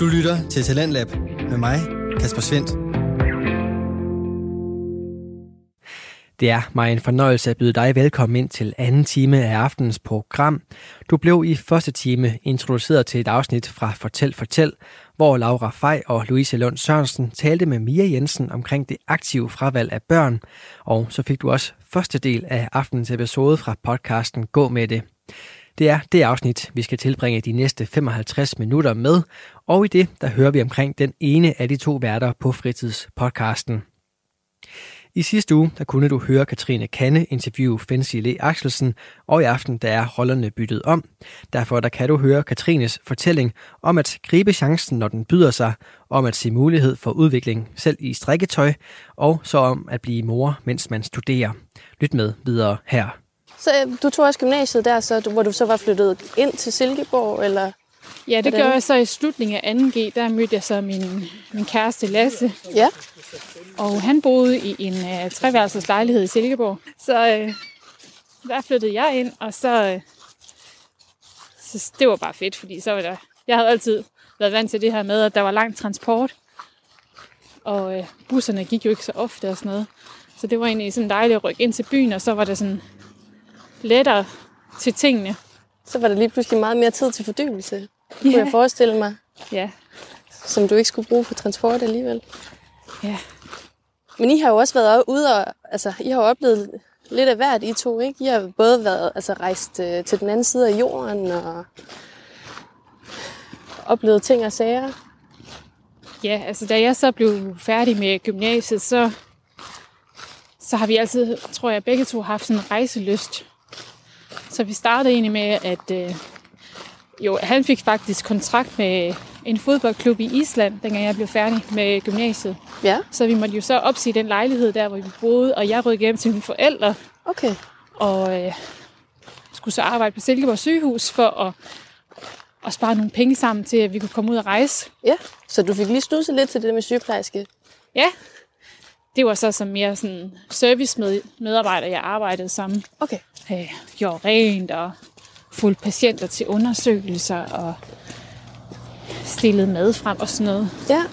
Du lytter til Talentlab med mig, Kasper Svendt. Det er mig en fornøjelse at byde dig velkommen ind til anden time af aftenens program. Du blev i første time introduceret til et afsnit fra Fortæl Fortæl, hvor Laura Fej og Louise Lund Sørensen talte med Mia Jensen omkring det aktive fravalg af børn, og så fik du også første del af aftenens episode fra podcasten Gå med det. Det er det afsnit, vi skal tilbringe de næste 55 minutter med, og i det, der hører vi omkring den ene af de to værter på fritidspodcasten. I sidste uge, der kunne du høre Katrine Kanne interviewe Fancy Le Axelsen, og i aften, der er rollerne byttet om. Derfor der kan du høre Katrines fortælling om at gribe chancen, når den byder sig, om at se mulighed for udvikling selv i strikketøj, og så om at blive mor, mens man studerer. Lyt med videre her. Så øh, du tog også gymnasiet der, så, hvor du så var flyttet ind til Silkeborg, eller? Ja, det Hvordan? gør jeg så i slutningen af 2G. Der mødte jeg så min, min kæreste Lasse, Ja, og han boede i en uh, treværelses lejlighed i Silkeborg. Så uh, der flyttede jeg ind, og så, uh, så det var bare fedt, fordi så var der, jeg havde altid været vant til det her med, at der var lang transport, og uh, busserne gik jo ikke så ofte og sådan noget. Så det var egentlig sådan dejligt at rykke ind til byen, og så var det sådan lettere til tingene. så var der lige pludselig meget mere tid til fordybelse, kunne jeg forestille mig, ja, som du ikke skulle bruge på transport alligevel. ja. Men I har jo også været ude og, altså, I har jo oplevet lidt af hvert, I to, ikke? I har både været, altså, rejst øh, til den anden side af jorden og oplevet ting og sager. Ja, altså da jeg så blev færdig med gymnasiet, så, så har vi altid, tror jeg, begge to haft sådan en rejselyst. Så vi startede egentlig med, at øh, jo, han fik faktisk kontrakt med en fodboldklub i Island, dengang jeg blev færdig med gymnasiet. Ja, Så vi måtte jo så opsige den lejlighed der, hvor vi boede, og jeg rykkede hjem til mine forældre, okay. og øh, skulle så arbejde på Silkeborg sygehus for at, at spare nogle penge sammen til, at vi kunne komme ud og rejse. Ja, så du fik lige snuset lidt til det med sygeplejerske. Ja, det var så som mere sådan service med, medarbejder, jeg arbejdede sammen. Okay. Øh, gjorde rent og fulgte patienter til undersøgelser og stillede mad frem og sådan noget. Ja,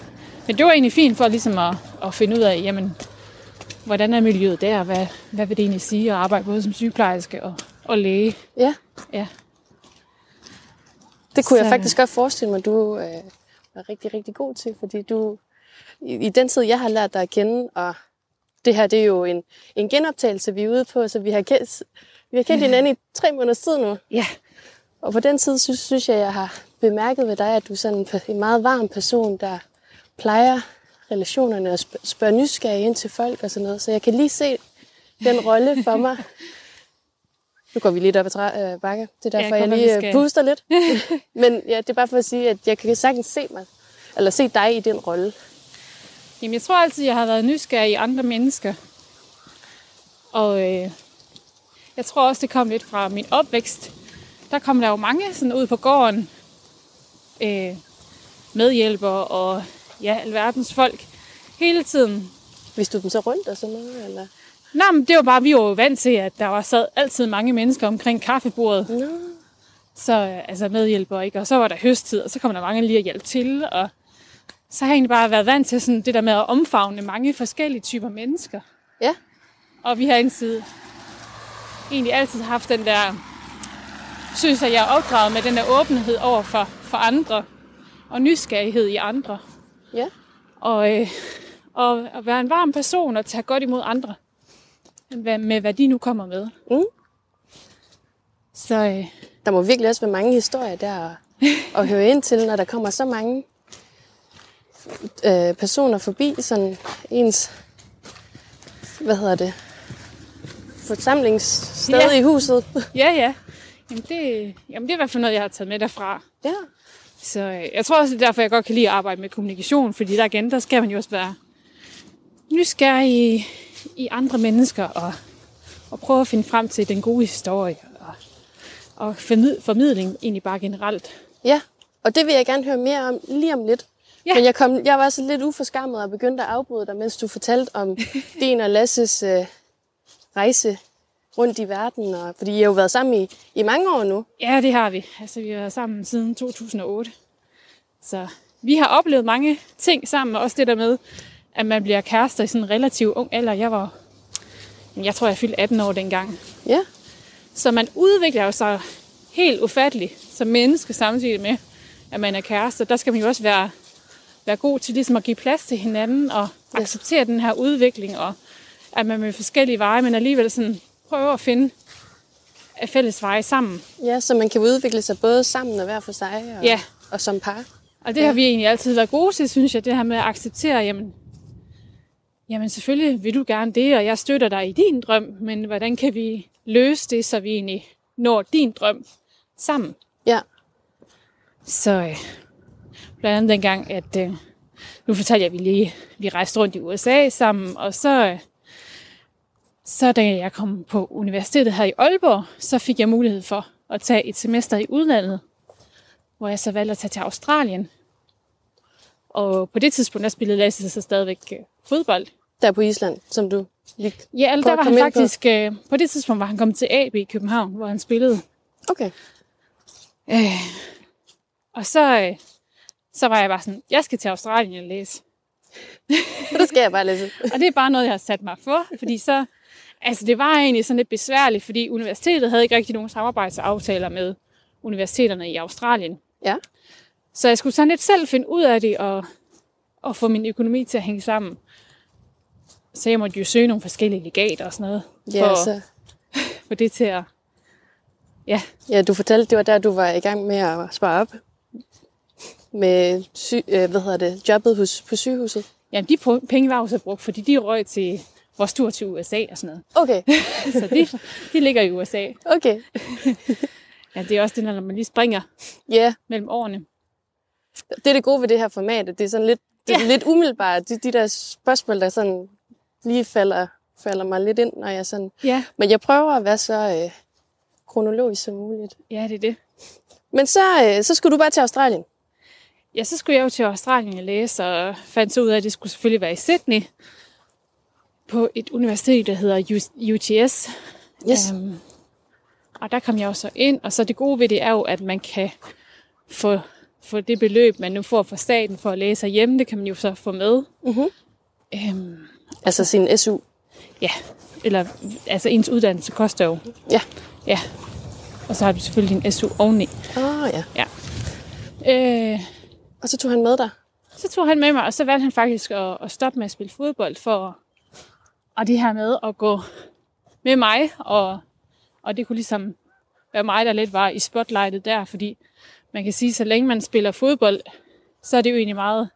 Men det var egentlig fint for ligesom at, at finde ud af, jamen, hvordan er miljøet der? Hvad, hvad vil det egentlig sige at arbejde både som sygeplejerske og, og læge? ja. Ja. Det kunne så... jeg faktisk godt forestille mig, du øh, var rigtig, rigtig god til, fordi du, i, i den tid, jeg har lært dig at kende, og det her, det er jo en, en genoptagelse, vi er ude på, så vi har vi har kendt hinanden i tre måneders tid nu. Ja. Og på den tid, synes, synes jeg, jeg har bemærket ved dig, at du er sådan en, meget varm person, der plejer relationerne og sp- spørger nysgerrig ind til folk og sådan noget. Så jeg kan lige se den rolle for mig. Nu går vi lidt op ad træ- øh, bakke. Det er derfor, Ja, jeg kom, lige øh, skal. puster lidt. Men ja, det er bare for at sige, at jeg kan sagtens se mig, eller se dig i den rolle. Jamen, jeg tror altid, jeg har været nysgerrig i andre mennesker. Og øh, jeg tror også, det kom lidt fra min opvækst. Der kom der jo mange sådan ud på gården. Øh, medhjælper og ja, alverdens folk. Hele tiden. Hvis du dem så rundt og sådan noget, eller? Nå, men det var bare, vi var jo vant til, at der var sad altid mange mennesker omkring kaffebordet. Nå, Så øh, altså medhjælper, ikke? Og så var der høsttid, og så kom der mange lige at hjælpe til. Og så har jeg egentlig bare været vant til sådan det der med at omfavne mange forskellige typer mennesker. ja. Og vi har altid, egentlig altid haft den der, synes at jeg er opdraget med den der åbenhed over for, for andre, og nysgerrighed i andre. Ja. Og, øh, og at være en varm person og tage godt imod andre, med, med hvad de nu kommer med. Mm. Så øh, Der må virkelig også være mange historier der at, at høre ind til, når der kommer så mange øh, personer forbi, sådan ens, hvad hedder det, forsamlingssted Ja. i huset. ja, ja. Jamen det, jamen det er i hvert fald noget, jeg har taget med derfra. ja. Så øh, jeg tror også, det er derfor, jeg godt kan lide at arbejde med kommunikation, fordi der igen, der skal man jo også være nysgerrig i, i andre mennesker og, og prøve at finde frem til den gode historie og, og formid, formidling egentlig bare generelt. Ja, og det vil jeg gerne høre mere om lige om lidt. Ja. Men jeg, kom, jeg var så lidt uforskammet og begyndte at afbryde dig, mens du fortalte om din og Lasses øh, rejse rundt i verden. Og, fordi I har jo været sammen i, i mange år nu. Ja, det har vi. Altså, vi har været sammen siden 2008. Så vi har oplevet mange ting sammen, og også det der med, at man bliver kærester i sådan en relativt ung alder. Jeg var, jeg tror, jeg fyldte 18 år dengang. Ja. Så man udvikler jo sig helt ufatteligt som menneske samtidig med, at man er kærester. Der skal man jo også være, være god til ligesom at give plads til hinanden og Ja. acceptere den her udvikling, og at man med forskellige veje, men alligevel sådan prøver at finde øh, fælles veje sammen. Ja, så man kan udvikle sig både sammen og hver for sig, og, Ja. og som par. Og det har vi egentlig altid været gode til, synes jeg, det her med at acceptere, jamen, jamen selvfølgelig vil du gerne det, og jeg støtter dig i din drøm, men hvordan kan vi løse det, så vi egentlig når din drøm sammen? Ja. Så øh, blandt andet dengang, at øh, nu fortalte jeg, at vi lige vi rejste rundt i USA sammen, og så, øh, så da jeg kom på universitetet her i Aalborg, så fik jeg mulighed for at tage et semester i udlandet, hvor jeg så valgte at tage til Australien. Og på det tidspunkt, der spillede Lasse så stadigvæk øh, fodbold. Der på Island, som du lige... Ja, altså, Kort der var han ind på. faktisk, øh, på det tidspunkt var han kommet til AB i København, hvor han spillede. Okay. Øh, og så, øh, så var jeg bare sådan, jeg skal til Australien og læse. Det skal jeg bare læse. Og det er bare noget, jeg har sat mig for, fordi så, altså det var egentlig sådan lidt besværligt, fordi universitetet havde ikke rigtig nogen samarbejdsaftaler med universiteterne i Australien. Ja. Så jeg skulle sådan lidt selv finde ud af det, og, og få min økonomi til at hænge sammen. Så jeg måtte jo søge nogle forskellige legater og sådan noget, Ja, for, så, for det til at... Ja, ja, du fortalte, det var der, du var i gang med at spare op med sy, øh, hvad hedder det, jobbet hos, på sygehuset. jamen de penge var jo så brugt, fordi de røg til vores tur til USA og sådan noget. Okay, Så de, de ligger i USA. okay. Ja, det er også det, når man lige springer Ja, mellem årene. det er det gode ved det her format, at det er sådan lidt, det er Ja. lidt umiddelbart. De, de der spørgsmål, der sådan lige falder, falder mig lidt ind, når jeg sådan... Ja, Men jeg prøver at være så øh, kronologisk som muligt. ja det er det. Men så, øh, så skulle du bare til Australien. Ja, så skulle jeg jo til Australien og læse, og fandt så ud af, at det skulle selvfølgelig være i Sydney, på et universitet, der hedder UTS. Yes. Øhm, og der kom jeg også ind, og så det gode ved det er jo, at man kan få, få det beløb, man nu får fra staten for at læse hjemme, det kan man jo så få med. Mhm. Øhm, Altså sin SU. ja, eller altså ens uddannelse koster jo. Ja. Ja. Og så har du selvfølgelig din SU oveni. Åh oh, ja. Øh, Og så tog han med dig. så tog han med mig, og så valgte han faktisk at, at stoppe med at spille fodbold for og det her med at gå med mig, og, og det kunne ligesom være mig, der lidt var i spotlightet der, fordi man kan sige, så længe man spiller fodbold, så er det jo egentlig meget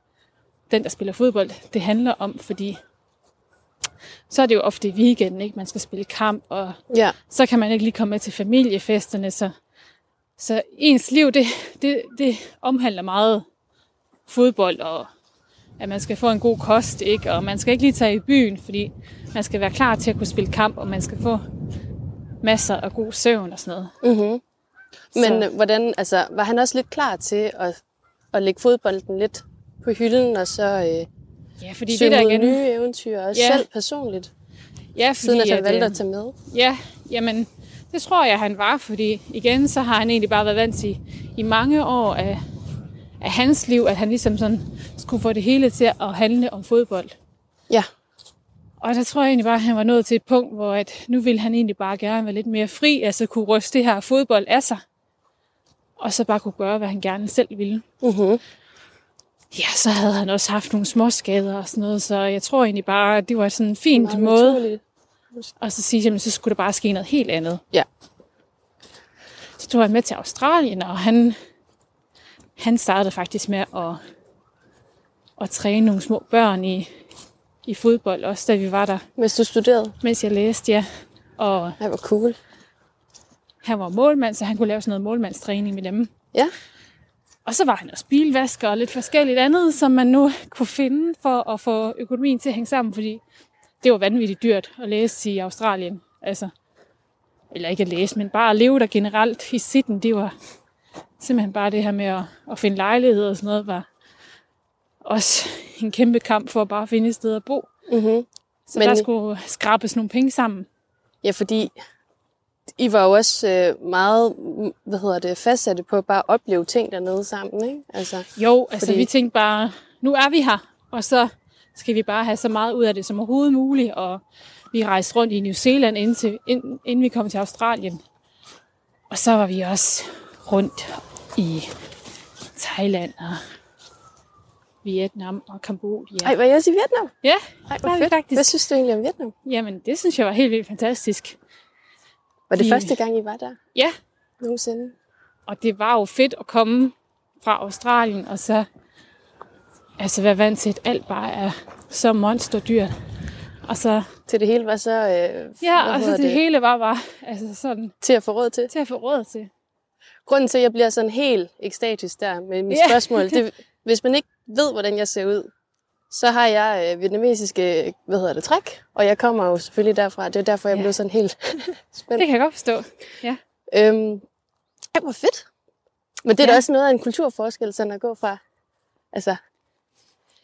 den, der spiller fodbold, det handler om, fordi så er det jo ofte i weekenden, ikke? man skal spille kamp, og Ja. så kan man ikke lige komme med til familiefesterne, så, så ens liv, det, det, det omhandler meget fodbold, og at man skal få en god kost, ikke? og man skal ikke lige tage i byen, fordi man skal være klar til at kunne spille kamp, og man skal få masser af god søvn og sådan noget. Mm-hmm. Men Så- øh, hvordan, altså, var han også lidt klar til at, at lægge fodbolden lidt på hylden, og så øh, Ja, fordi søge det der mod igen... nye eventyr, også Ja. selv personligt, Ja, fordi siden at han valgte øh, at tage med? Ja, jamen, det tror jeg, han var, fordi igen, så har han egentlig bare været vant til i mange år af, af hans liv, at han ligesom sådan skulle få det hele til at handle om fodbold. Ja. Og der tror jeg egentlig bare, at han var nået til et punkt, hvor at nu ville han egentlig bare gerne være lidt mere fri, altså kunne ryste det her fodbold af sig, og så bare kunne gøre, hvad han gerne selv ville. Mm-hmm. Ja, så havde han også haft nogle småskader og sådan noget, så jeg tror egentlig bare, at det var sådan en fin Meget måde naturligt. og så sige, jamen, så skulle der bare ske noget helt andet. Ja. Så tog han med til Australien, og han, han startede faktisk med at, at træne nogle små børn i, i fodbold, også da vi var der, Mens du studerede? mens jeg læste, ja. Og Ej, hvor cool. han var målmand, så han kunne lave sådan noget målmandstræning med dem. Ja. Og så var han også bilvasker og lidt forskelligt andet, som man nu kunne finde for at få økonomien til at hænge sammen, fordi det var vanvittigt dyrt at læse i Australien. Altså, eller ikke at læse, men bare at leve der generelt i Sydney, det var simpelthen bare det her med at, at finde lejlighed og sådan noget, var også en kæmpe kamp for at bare finde et sted at bo. Mm-hmm. Så Men- der skulle skrabes nogle penge sammen. Ja, fordi I var jo også øh, meget, hvad hedder det, fastsatte på at bare opleve ting dernede sammen, ikke? Altså, Jo, altså Fordi... vi tænkte bare, nu er vi her, og så skal vi bare have så meget ud af det som overhovedet muligt. Og vi rejste rundt i New Zealand, indtil, ind, inden vi kom til Australien. Og så var vi også rundt i Thailand og Vietnam og Kambodja. ej, var jeg også i Vietnam? Ja, Ej, hvor fedt. faktisk. Hvad synes du egentlig om Vietnam? jamen det synes jeg var helt vildt fantastisk. Var det I- første gang, I var der Ja, nogensinde? Og det var jo fedt at komme fra Australien, og så altså være vant til, at alt bare er så monsterdyrt. Og så, Til det hele var så... Øh, ja, og så det, det hele var bare altså sådan, Til at få råd til. til at få råd til. Grunden til, at jeg bliver sådan helt ekstatisk der med mit Ja. spørgsmål, det, hvis man ikke ved, hvordan jeg ser ud, så har jeg øh, vietnamesiske, hvad hedder det, træk, og jeg kommer jo selvfølgelig derfra. Det er derfor, jeg Ja. blev sådan helt spændt. Det kan jeg godt forstå. Øhm, ej, hvor fedt. Men det er ja. Ja. da også noget af en kulturforskel, sådan at gå fra altså,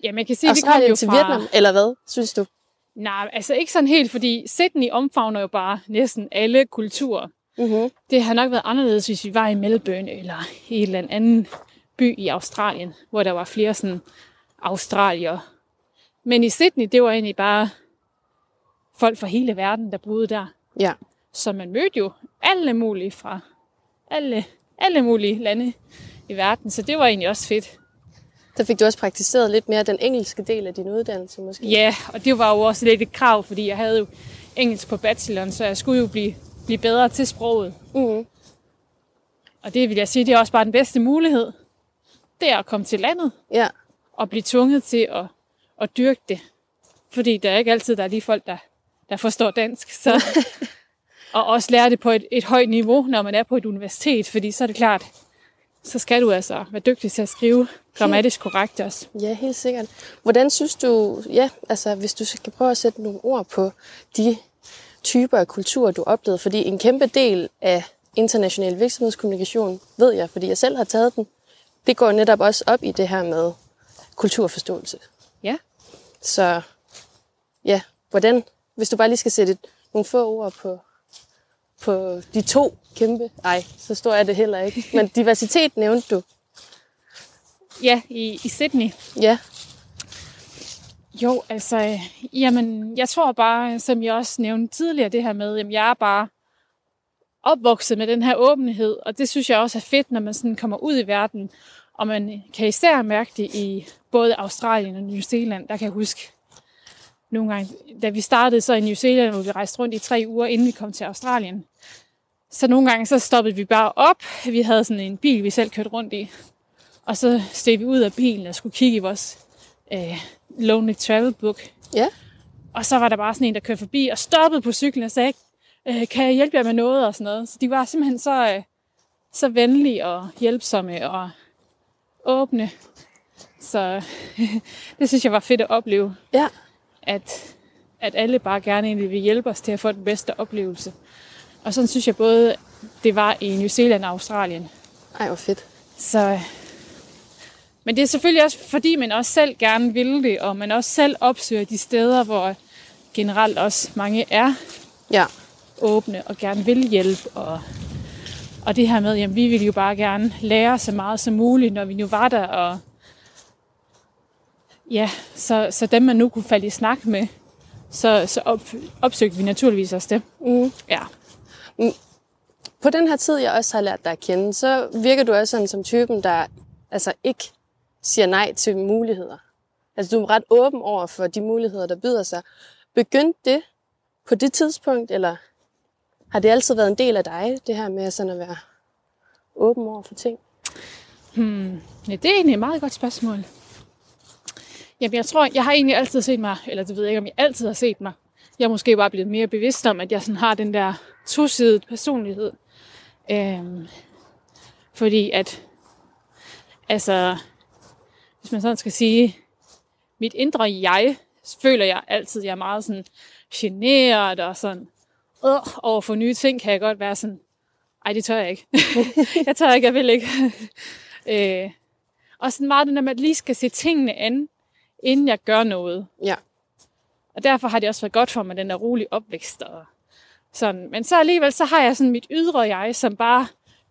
Jamen, jeg kan sige, vi kom jo til fra... Vietnam, eller hvad, synes du? Nej, altså ikke sådan helt, fordi Sydney omfavner jo bare næsten alle kulturer. Mm-hmm. Det har nok været anderledes, hvis vi var i Melbourne eller i en eller anden by i Australien, hvor der var flere sådan australier. Men i Sydney, det var egentlig bare folk fra hele verden, der boede der. Ja. Så man mødte jo alle mulige fra alle, alle mulige lande i verden, så det var egentlig også fedt. Der fik du også praktiseret lidt mere den engelske del af din uddannelse, måske? Ja, og det var jo også lidt et krav, fordi jeg havde jo engelsk på bacheloren, så jeg skulle jo blive, blive bedre til sproget. Mm-hmm. Og det vil jeg sige, det er også bare den bedste mulighed. Det er at komme til landet Ja. og blive tvunget til at, at dyrke det. Fordi der er ikke altid, der er de folk, der, der forstår dansk. Så, og også lære det på et, et højt niveau, når man er på et universitet. Fordi så er det klart, så skal du altså være dygtig til at skrive grammatisk korrekt også. Ja, helt sikkert. Hvordan synes du, ja, altså hvis du skal prøve at sætte nogle ord på de typer af kultur, du oplevede, fordi en kæmpe del af international virksomhedskommunikation, ved jeg, fordi jeg selv har taget den, det går netop også op i det her med kulturforståelse. Ja. Så ja, hvordan, hvis du bare lige skal sætte nogle få ord på, på de to kæmpe, nej, så stor er det heller ikke, men diversitet nævnte du. Ja, i, i Sydney. Ja, jo, altså, øh, jamen, jeg tror bare, som jeg også nævnte tidligere, det her med, jamen, jeg er bare opvokset med den her åbenhed, og det synes jeg også er fedt, når man sådan kommer ud i verden, og man kan især mærke det i både Australien og New Zealand. Der kan jeg huske nogle gange, da vi startede så i New Zealand, hvor vi rejste rundt i tre uger, inden vi kom til Australien. Så nogle gange så stoppede vi bare op. Vi havde sådan en bil, vi selv kørte rundt i. Og så steg vi ud af bilen og skulle kigge i vores øh, Lonely Travel Book. ja. Og så var der bare sådan en, der kørte forbi og stoppede på cyklen og sagde, øh, kan jeg hjælpe jer med noget og sådan noget. Så de var simpelthen så, øh, så venlige og hjælpsomme og åbne. Så det synes jeg var fedt at opleve, Ja, at, at alle bare gerne egentlig vil hjælpe os til at få den bedste oplevelse. Og sådan synes jeg både, det var i New Zealand og Australien. ej hvor fedt. Så, men det er selvfølgelig også, fordi man også selv gerne vil det, og man også selv opsøger de steder, hvor generelt også mange er Ja, åbne og gerne vil hjælpe. Og, og det her med, at vi vil jo bare gerne lære så meget som muligt, når vi nu var der. Og ja, så, så dem man nu kunne falde i snak med, så, så op, opsøgte vi naturligvis også dem. mm. Ja. På den her tid, jeg også har lært dig at kende, så virker du også sådan som typen, der altså ikke siger nej til muligheder. Altså du er ret åben over for de muligheder, der byder sig. Begyndte det på det tidspunkt, eller har det altid været en del af dig, det her med sådan at være åben over for ting? Hmm. Ja, det er egentlig et meget godt spørgsmål. Jamen, jeg tror, jeg har egentlig altid set mig, eller det ved jeg ikke, om jeg altid har set mig. Jeg er måske bare blevet mere bevidst om, at jeg sådan har den der tosidede personlighed. Øhm, fordi at, altså, hvis man sådan skal sige, mit indre jeg, føler jeg altid, jeg er meget sådan generet og sådan, øh, over for nye ting kan jeg godt være sådan, ej, det tør jeg ikke. jeg tør ikke, jeg vil ikke. øh, og sådan meget det med, at lige skal se tingene an, inden jeg gør noget. Ja. Og derfor har det også været godt for mig, den der rolige opvækst, og Sådan. Men så alligevel, så har jeg sådan mit ydre jeg, som bare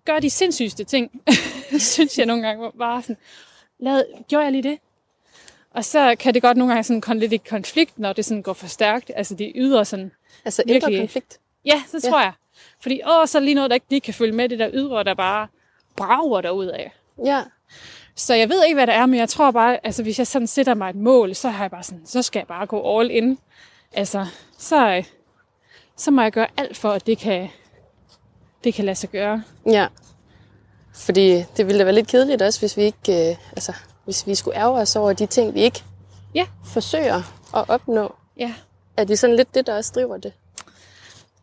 gør de sindssygste ting. synes jeg nogle gange bare sådan, lad, gjorde jeg lige det? Og så kan det godt nogle gange sådan komme lidt i konflikt, når det sådan går for stærkt. Altså det ydre sådan, Altså indre Virkelig. konflikt. ja, så tror ja. jeg. Fordi åh, så er lige noget, der ikke lige kan følge med det der ydre, der bare brager derud af. Ja. Så jeg ved ikke, hvad det er, men jeg tror bare, altså hvis jeg sådan sætter mig et mål, så har jeg bare sådan, så skal jeg bare gå all in. Altså, så, øh, så må jeg gøre alt for, at det kan, det kan lade sig gøre. Ja. Fordi det ville da være lidt kedeligt også, hvis vi ikke, øh, altså, hvis vi skulle ærge os over de ting, vi ikke Ja. forsøger at opnå. Ja. Er det sådan lidt det, der også driver det?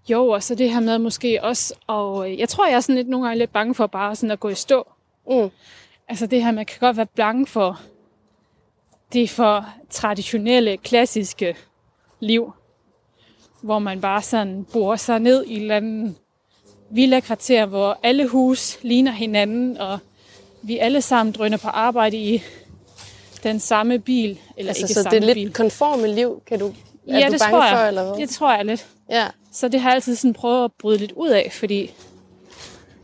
Jo, og så det her med måske også, og øh, jeg tror, jeg er sådan lidt nogle gange lidt bange for bare sådan at gå i stå. Mm. Altså det her, man kan godt være bange for det for traditionelle, klassiske liv, hvor man bare sådan bor sig ned i et eller andet villa-kvarter, hvor alle hus ligner hinanden, og vi alle sammen drøner på arbejde i den samme bil, eller Altså, ikke så samme det er lidt bil. konforme liv, kan du, er ja, du det bange tror jeg. for, eller hvad? Det tror jeg lidt. Ja. Så det har jeg altid sådan prøvet at bryde lidt ud af, fordi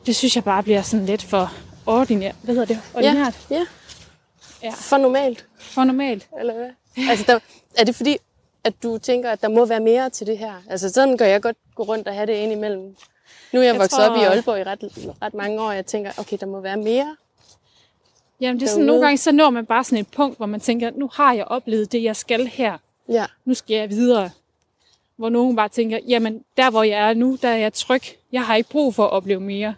det synes jeg bare bliver sådan lidt for ordinært. Hvad hedder det? Ordinært? Ja. ja. Ja. For normalt, For normalt. eller hvad? Altså, der, er det fordi, at du tænker, at der må være mere til det her? Altså, sådan gør jeg godt gå rundt og have det ind imellem. Nu er jeg, Jeg vokset tror- op i Aalborg i ret, ret mange år, og jeg tænker, okay, der må være mere. Jamen det er sådan, nogle gange så når man bare sådan et punkt, hvor man tænker, nu har jeg oplevet det, jeg skal her. Ja, Nu skal jeg videre. Hvor nogen bare tænker, jamen der hvor jeg er nu, der er jeg tryg. Jeg har ikke brug for at opleve mere.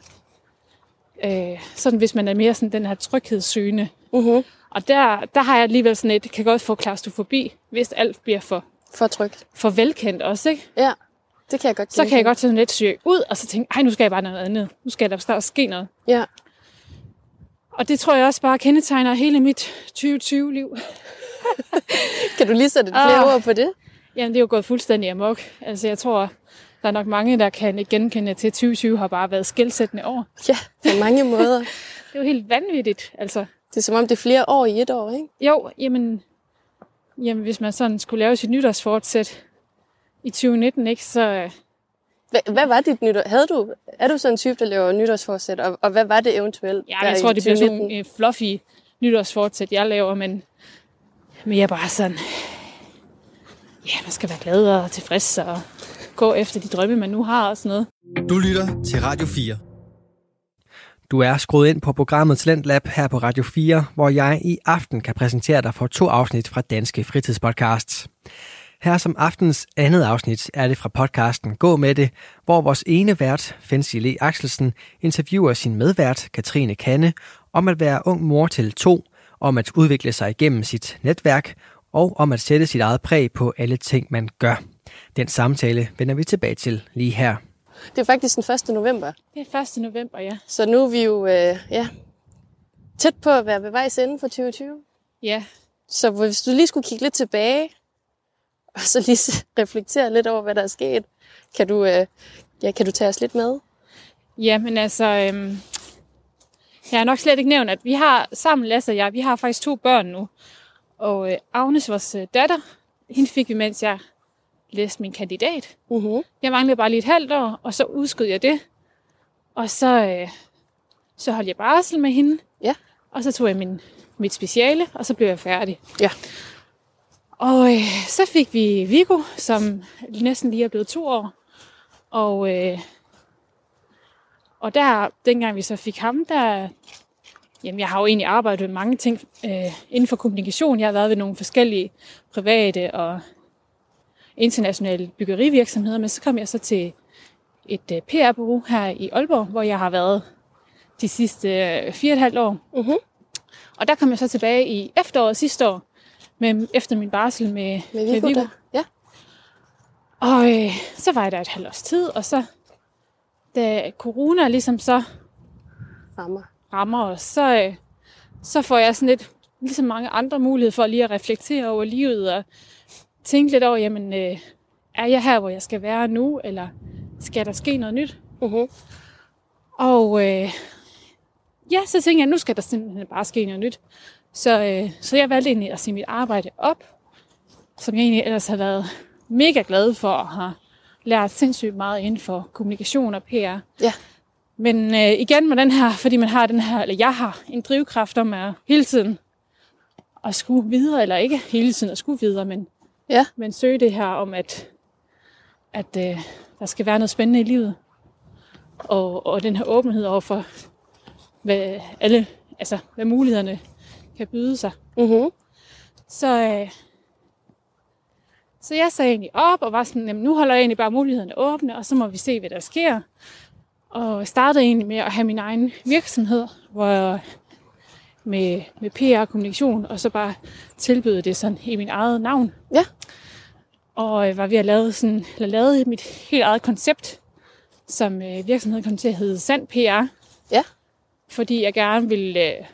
Øh, sådan hvis man er mere sådan den her tryghedssøgende. uh-huh. Og der, der har jeg alligevel sådan et, kan godt få klaustrofobi, hvis alt bliver for, for trygt. for velkendt også, ikke? Ja, det kan jeg godt Så kan jeg godt sådan lidt søge ud, og så tænke, ej, nu skal jeg bare noget andet. Nu skal der snart ske noget. Ja, Og det tror jeg også bare kendetegner hele mit 2020-liv. kan du lige sætte et flere Ah. ord på det? Jamen, det er jo gået fuldstændig amok. Altså, jeg tror, der er nok mange, der kan genkende til, at 2020 har bare været skældsættende år. Ja, på mange måder. Det er jo helt vanvittigt, altså. Det er som om, det er flere år i et år, ikke? Jo, jamen, jamen hvis man sådan skulle lave sit nytårsfortsæt i 2019, ikke, så øh, Hvad, hvad var dit nytår? Havde du, er du sådan en type, der laver nytårsforsæt, og, og hvad var det eventuelt? ja, jeg tror, det bliver sådan 2019? nogle fluffy nytårsfortsæt, jeg laver, men, men jeg er bare sådan, ja, man skal være glad og tilfreds og gå efter de drømme, man nu har og sådan noget. Du lytter til Radio 4. Du er skruet ind på programmet Talentlab her på Radio 4, hvor jeg i aften kan præsentere dig for to afsnit fra Danske Fritidspodcasts. Her som aftens andet afsnit er det fra podcasten Gå med det, hvor vores ene vært, Fancy Le Axelsen, interviewer sin medvært, Katrine Kanne, om at være ung mor til to, om at udvikle sig igennem sit netværk og om at sætte sit eget præg på alle ting, man gør. Den samtale vender vi tilbage til lige her. Det er faktisk den 1. november, Det er 1. november, ja. så nu er vi jo øh, ja, tæt på at være ved vejs ende for 2020. Ja, Så hvis du lige skulle kigge lidt tilbage, og så lige reflektere lidt over, hvad der er sket, kan du, øh, ja, kan du tage os lidt med? Ja, men altså, øhm, jeg har nok slet ikke nævnt, at vi har sammen, Lasse og jeg, vi har faktisk to børn nu. Og øh, Agnes, vores øh, datter, hende fik vi, mens jeg læste min kandidat. Uh-huh. Jeg manglede bare lige et halvt år, og så udskød jeg det. Og så, øh, så holdt jeg barsel med hende. Ja. Og så tog jeg min, mit speciale, og så blev jeg færdig. Ja. Og øh, så fik vi Viggo, som næsten lige er blevet to år. Og, øh, og der, dengang vi så fik ham, der... Jamen, jeg har jo egentlig arbejdet med mange ting øh, inden for kommunikation. Jeg har været ved nogle forskellige private og internationale byggerivirksomheder, men så kom jeg så til et øh, PR-bureau her i Aalborg, hvor jeg har været de sidste øh, fire og et halvt år. Mhm. Og der kom jeg så tilbage i efteråret sidste år, med, efter min barsel med, Med Viggo der. Ja. Og øh, så var jeg der et halvt års tid, og så da corona ligesom så Rammer. rammer os, så, øh, så får jeg sådan lidt, ligesom mange andre muligheder for lige at reflektere over livet og tænke lidt over, jamen, øh, er jeg her, hvor jeg skal være nu, eller skal der ske noget nyt? Uh-huh. Og øh, ja, så tænkte jeg, nu skal der simpelthen bare ske noget nyt. Så, øh, så jeg valgte egentlig at sige mit arbejde op, som jeg egentlig ellers har været mega glad for at have lært sindssygt meget inden for kommunikation og PR. Ja. Men øh, igen med den her, fordi man har den her, eller jeg har en drivkraft om at hele tiden at skulle videre, eller ikke hele tiden at skulle videre, men, Ja. men søge det her om, at, at øh, der skal være noget spændende i livet. Og, og den her åbenhed over for, hvad alle, altså hvad mulighederne kan byde sig. Mm-hmm. Så, øh, så jeg sagde egentlig op og var sådan, jamen, nu holder jeg egentlig bare mulighederne åbne, og så må vi se, hvad der sker. Og startede egentlig med at have min egen virksomhed, hvor jeg med, med PR og kommunikation, og så bare tilbød det sådan i min eget navn. Ja. Og jeg var ved at lave, sådan, eller lave mit helt eget koncept, som øh, virksomheden kom til at hedde Sand PR. Ja. Fordi jeg gerne ville øh,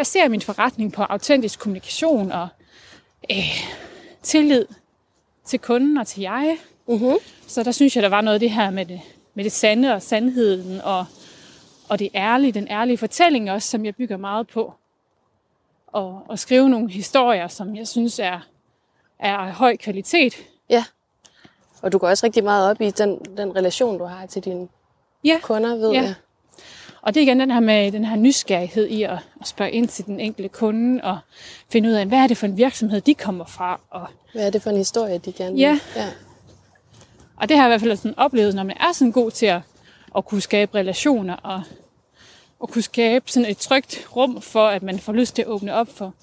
basere min forretning på autentisk kommunikation og øh, tillid til kunden og til jeg. Mm-hmm. Så der synes jeg, der var noget af det her med det, med det sande og sandheden og, og det ærlige, den ærlige fortælling også, som jeg bygger meget på. Og, og skrive nogle historier, som jeg synes er, er af høj kvalitet. Ja. Og du går også rigtig meget op i den, den relation, du har til dine Ja, kunder, ved Ja. jeg. Og det er igen den her med den her nysgerrighed i at, at spørge ind til den enkelte kunde og finde ud af, hvad er det for en virksomhed, de kommer fra. Og, Hvad er det for en historie, de gerne vil? Ja. ja. Og det har jeg i hvert fald sådan oplevet, når man er sådan god til at, at kunne skabe relationer og at kunne skabe sådan et trygt rum for, at man får lyst til at åbne op for,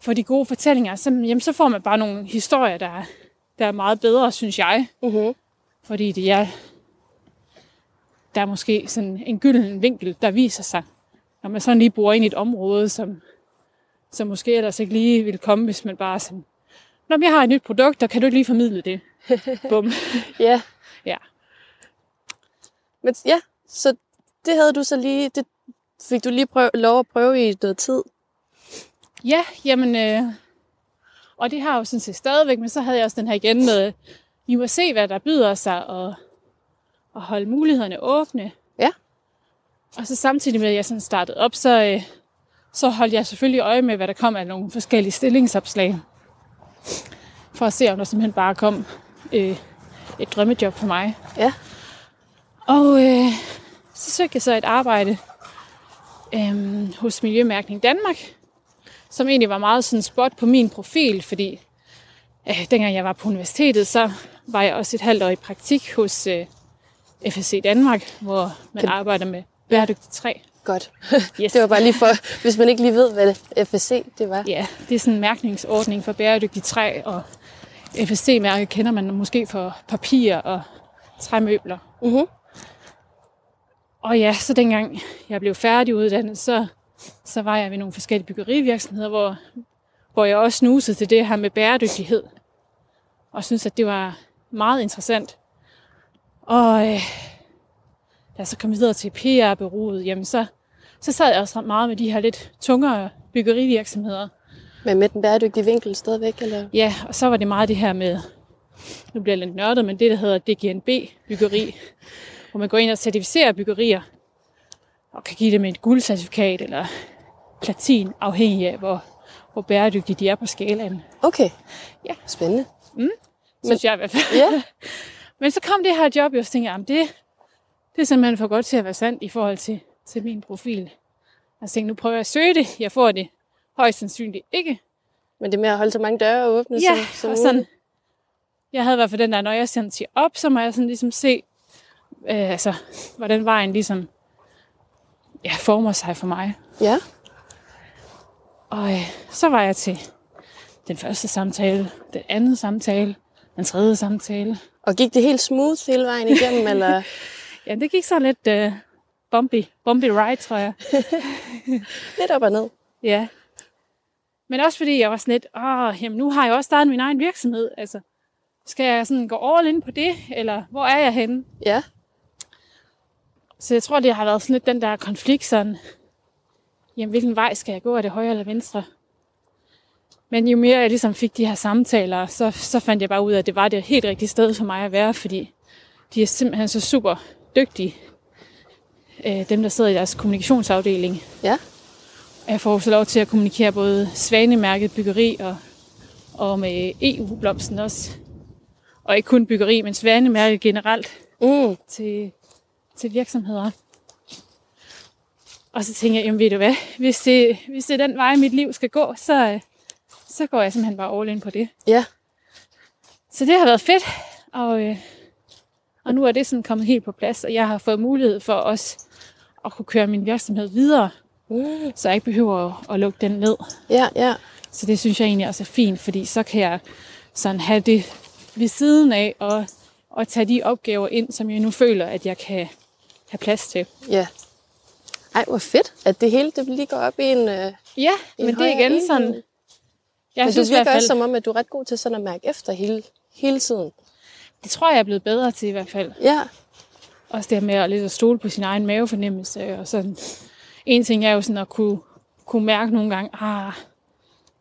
for de gode fortællinger, så, jamen, så får man bare nogle historier, der, er- der er meget bedre, synes jeg. Mm-hmm. Fordi det er, der er måske sådan en gylden vinkel, der viser sig, når man sådan lige bor ind i et område, som, som måske ellers ikke lige ville komme, hvis man bare sådan, Nå, men jeg har et nyt produkt, og kan du ikke lige formidle det? Bum. Ja. Ja. Men ja, så det havde du så lige, det fik du lige prøv, lov at prøve i noget tid. Ja, jamen, øh, og det har jeg jo sådan set stadigvæk, men så havde jeg også den her igen med, vi må se, hvad der byder sig, og, og holde mulighederne åbne. Ja. Og så samtidig med, at jeg sådan startede op, så, øh, så holdt jeg selvfølgelig øje med, hvad der kom af nogle forskellige stillingsopslag. For at se, om der simpelthen bare kom øh, et drømmejob for mig. Ja. Og øh, så søgte jeg så et arbejde øh, hos Miljømærkning Danmark, som egentlig var meget sådan spot på min profil, fordi øh, dengang jeg var på universitetet, så var jeg også et halvt år i praktik hos øh, FSC Danmark, hvor man Kan- arbejder med bæredygtigt træ. Godt. Yes. Det var bare lige for, hvis man ikke lige ved, hvad FSC det var. Ja, det er sådan en mærkningsordning for bæredygtigt træ, og FSC-mærket kender man måske for papir og træmøbler. Mm-hmm. Og ja, så dengang jeg blev færdiguddannet, så, så var jeg ved nogle forskellige byggerivirksomheder, hvor, hvor jeg også snusede til det her med bæredygtighed. Og synes at det var meget interessant. Og øh, da jeg så kom videre til PR-bureauet, jamen så, så sad jeg også meget med de her lidt tungere byggerivirksomheder. Men med den bæredygtige vinkel stadigvæk, eller? Ja, og så var det meget det her med, nu bliver jeg lidt nørdet, men det, der hedder DGNB-byggeri, hvor man går ind og certificerer byggerier, og kan give dem et guldcertifikat eller platin, afhængig af, hvor, hvor bæredygtige de er på skalaen. Okay. Ja. Spændende. Synes jeg i hvert fald. Ja. Men så kom det her job, og så tænkte jeg, jamen det, det er simpelthen for godt til at være sandt i forhold til, til min profil. Og så tænkte, nu prøver jeg at søge det. Jeg får det højst sandsynligt ikke. Men det med at holde så mange døre åbne Ja, som, som og sådan, muligt. jeg havde i hvert fald den der, når jeg sendte til op, så må jeg sådan ligesom se, øh, altså, hvordan vejen ligesom ja, former sig for mig. Ja. Og øh, så var jeg til den første samtale, den anden samtale, den tredje samtale. Og gik det helt smooth hele vejen igennem, eller? Ja, det gik så lidt øh, bumpy, bumpy ride, tror jeg. Lidt op og ned. Ja. Men også fordi jeg var sådan lidt, åh, jamen nu har jeg også startet min egen virksomhed. Altså, skal jeg sådan gå all in på det, eller hvor er jeg henne? Ja. Så jeg tror, det har været sådan lidt den der konflikt, sådan, jamen hvilken vej skal jeg gå? Er det højre eller venstre? Men jo mere jeg ligesom fik de her samtaler, så, så fandt jeg bare ud af, at det var det helt rigtige sted for mig at være, fordi de er simpelthen så super dygtige, øh, dem der sidder i deres kommunikationsafdeling. Ja. Jeg får så lov til at kommunikere både svanemærket byggeri og, og med EU-blomsten også. Og ikke kun byggeri, men svanemærke generelt Mm. til, til virksomheder. Og så tænker jeg, jamen ved du hvad, hvis det, hvis det er den vej, mit liv skal gå, så, øh, så går jeg simpelthen bare all in på det. Ja. Så det har været fedt, og, øh, og nu er det sådan kommet helt på plads, og jeg har fået mulighed for også at kunne køre min virksomhed videre, Mm. så jeg ikke behøver at, at lukke den ned. Ja, ja. Så det synes jeg egentlig også er fint, fordi så kan jeg sådan have det ved siden af og, og tage de opgaver ind, som jeg nu føler, at jeg kan have plads til. Ja. Ej, hvor fedt, at det hele det lige går op i en, øh, Ja, en men det er igen enhed. sådan... Jeg Men du synes i virker fald, også som om, at du er ret god til sådan at mærke efter hele, hele tiden. det tror jeg, jeg er blevet bedre til i hvert fald. Ja, Også det her med at, lidt at stole på sin egen mavefornemmelse. Og sådan. En ting er jo sådan at kunne, kunne mærke nogle gange, ah,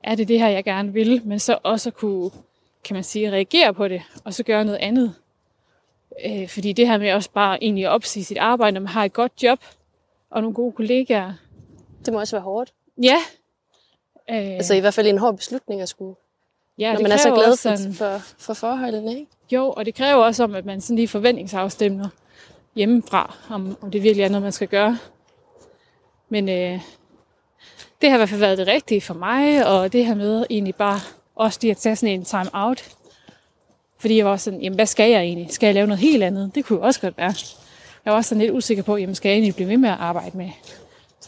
er det det her, jeg gerne vil? Men så også at kunne, kan man sige, reagere på det, og så gøre noget andet. Øh, fordi det her med også bare egentlig at opsige sit arbejde, når man har et godt job, og nogle gode kollegaer. det må også være hårdt. Ja. Øh, Altså i hvert fald en hård beslutning at skulle, ja, når man er så glad for, sådan- for, for forholdene, ikke? Jo, og det kræver også om, at man sådan lige forventningsafstemmer hjemmefra, om, om det virkelig er noget, man skal gøre. Men øh, det har i hvert fald været det rigtige for mig, og det her med egentlig bare også lige at tage sådan en time out. Fordi jeg var også sådan, jamen hvad skal jeg egentlig? Skal jeg lave noget helt andet? Det kunne jo også godt være. Jeg var også sådan lidt usikker på, jamen skal jeg egentlig blive ved med at arbejde med,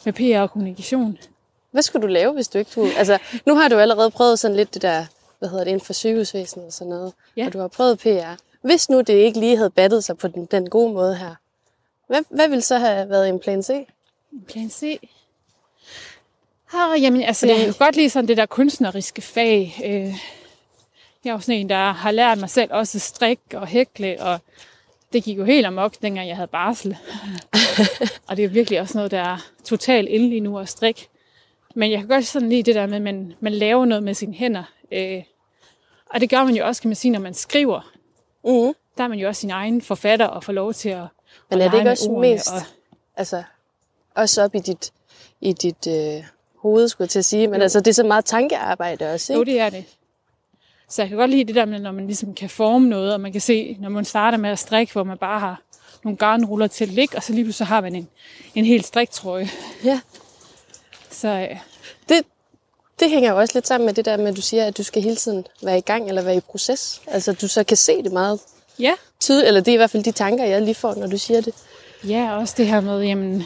med PR og kommunikation? Hvad skulle du lave, hvis du ikke kunne... Altså, nu har du allerede prøvet sådan lidt det der, hvad hedder det, inden for sygehusvæsenet og sådan noget. Ja. Og du har prøvet PR. Hvis nu det ikke lige havde battet sig på den, den gode måde her, hvad, hvad ville så have været en plan C? Plan C. Ah, jamen, altså, jeg kan godt lide sådan det der kunstneriske fag. Øh, jeg er jo sådan en, der har lært mig selv også at strikke og hækle, og det gik jo helt amok, dengang jeg havde barsel. og det er virkelig også noget, der er totalt inde lige nu at strikke. Men jeg kan godt sådan lide det der med, at man, man laver noget med sine hænder. Øh, og det gør man jo også, kan man sige, når man skriver. Mm-hmm. Der er man jo også sin egen forfatter og får lov til at Men er det ikke også mest, Og, altså, også op i dit, i dit øh, hoved, skulle jeg til at sige, men altså, det er så meget tankearbejde også, Jo, ikke? det er det. Så jeg kan godt lide det der med, når man ligesom kan forme noget, og man kan se, når man starter med at strikke, hvor man bare har nogle garnruller til at ligge, og så lige pludselig har man en, en hel striktrøje. Ja. Så øh, Det, det hænger jo også lidt sammen med det der med, at du siger, at du skal hele tiden være i gang eller være i proces. Altså, du så kan se det meget ja, tydeligt, eller det er i hvert fald de tanker, jeg lige får, når du siger det. ja, også det her med, jamen,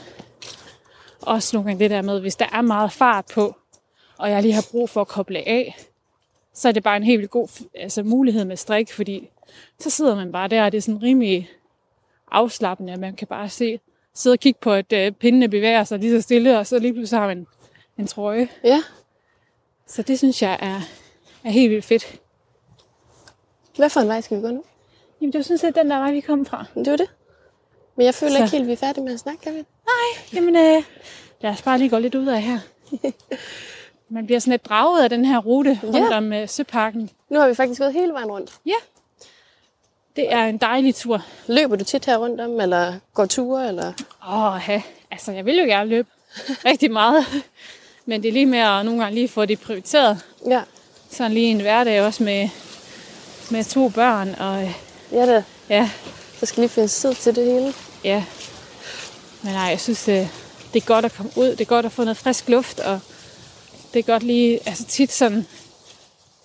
også nogle gange det der med, hvis der er meget fart på, og jeg lige har brug for at koble af, så er det bare en helt vildt god altså, mulighed med strik, fordi så sidder man bare der, og det er sådan rimelig afslappende, at man kan bare se, sidde og kigge på, at øh, pindene bevæger sig lige så stille, og så lige pludselig har man en trøje. Ja. Så det synes jeg er, er helt vildt fedt. Hvad for en vej skal vi gå nu? Jamen, det var sådan set den der vej, vi kom fra. Det var det. Men jeg føler Så. ikke helt, vi er færdige med at snakke, kan vi? Jamen, øh, lad os bare lige gå lidt ud af her. Man bliver sådan lidt draget af den her rute rundt Ja. om øh, Søparken. Nu har vi faktisk gået hele vejen rundt. Ja, det er en dejlig tur. Løber du tit her rundt om, eller går ture, eller? Åh, ja. altså jeg vil jo gerne løbe rigtig meget. Men det er lige med at nogle gange lige få det prioriteret. Ja. Sådan lige en hverdag også med, med to børn. Og øh, Ja, da. ja, Der skal lige findes tid til det hele. ja. Men nej, jeg synes, øh, det er godt at komme ud. Det er godt at få noget frisk luft. Og det er godt lige, altså tit sådan,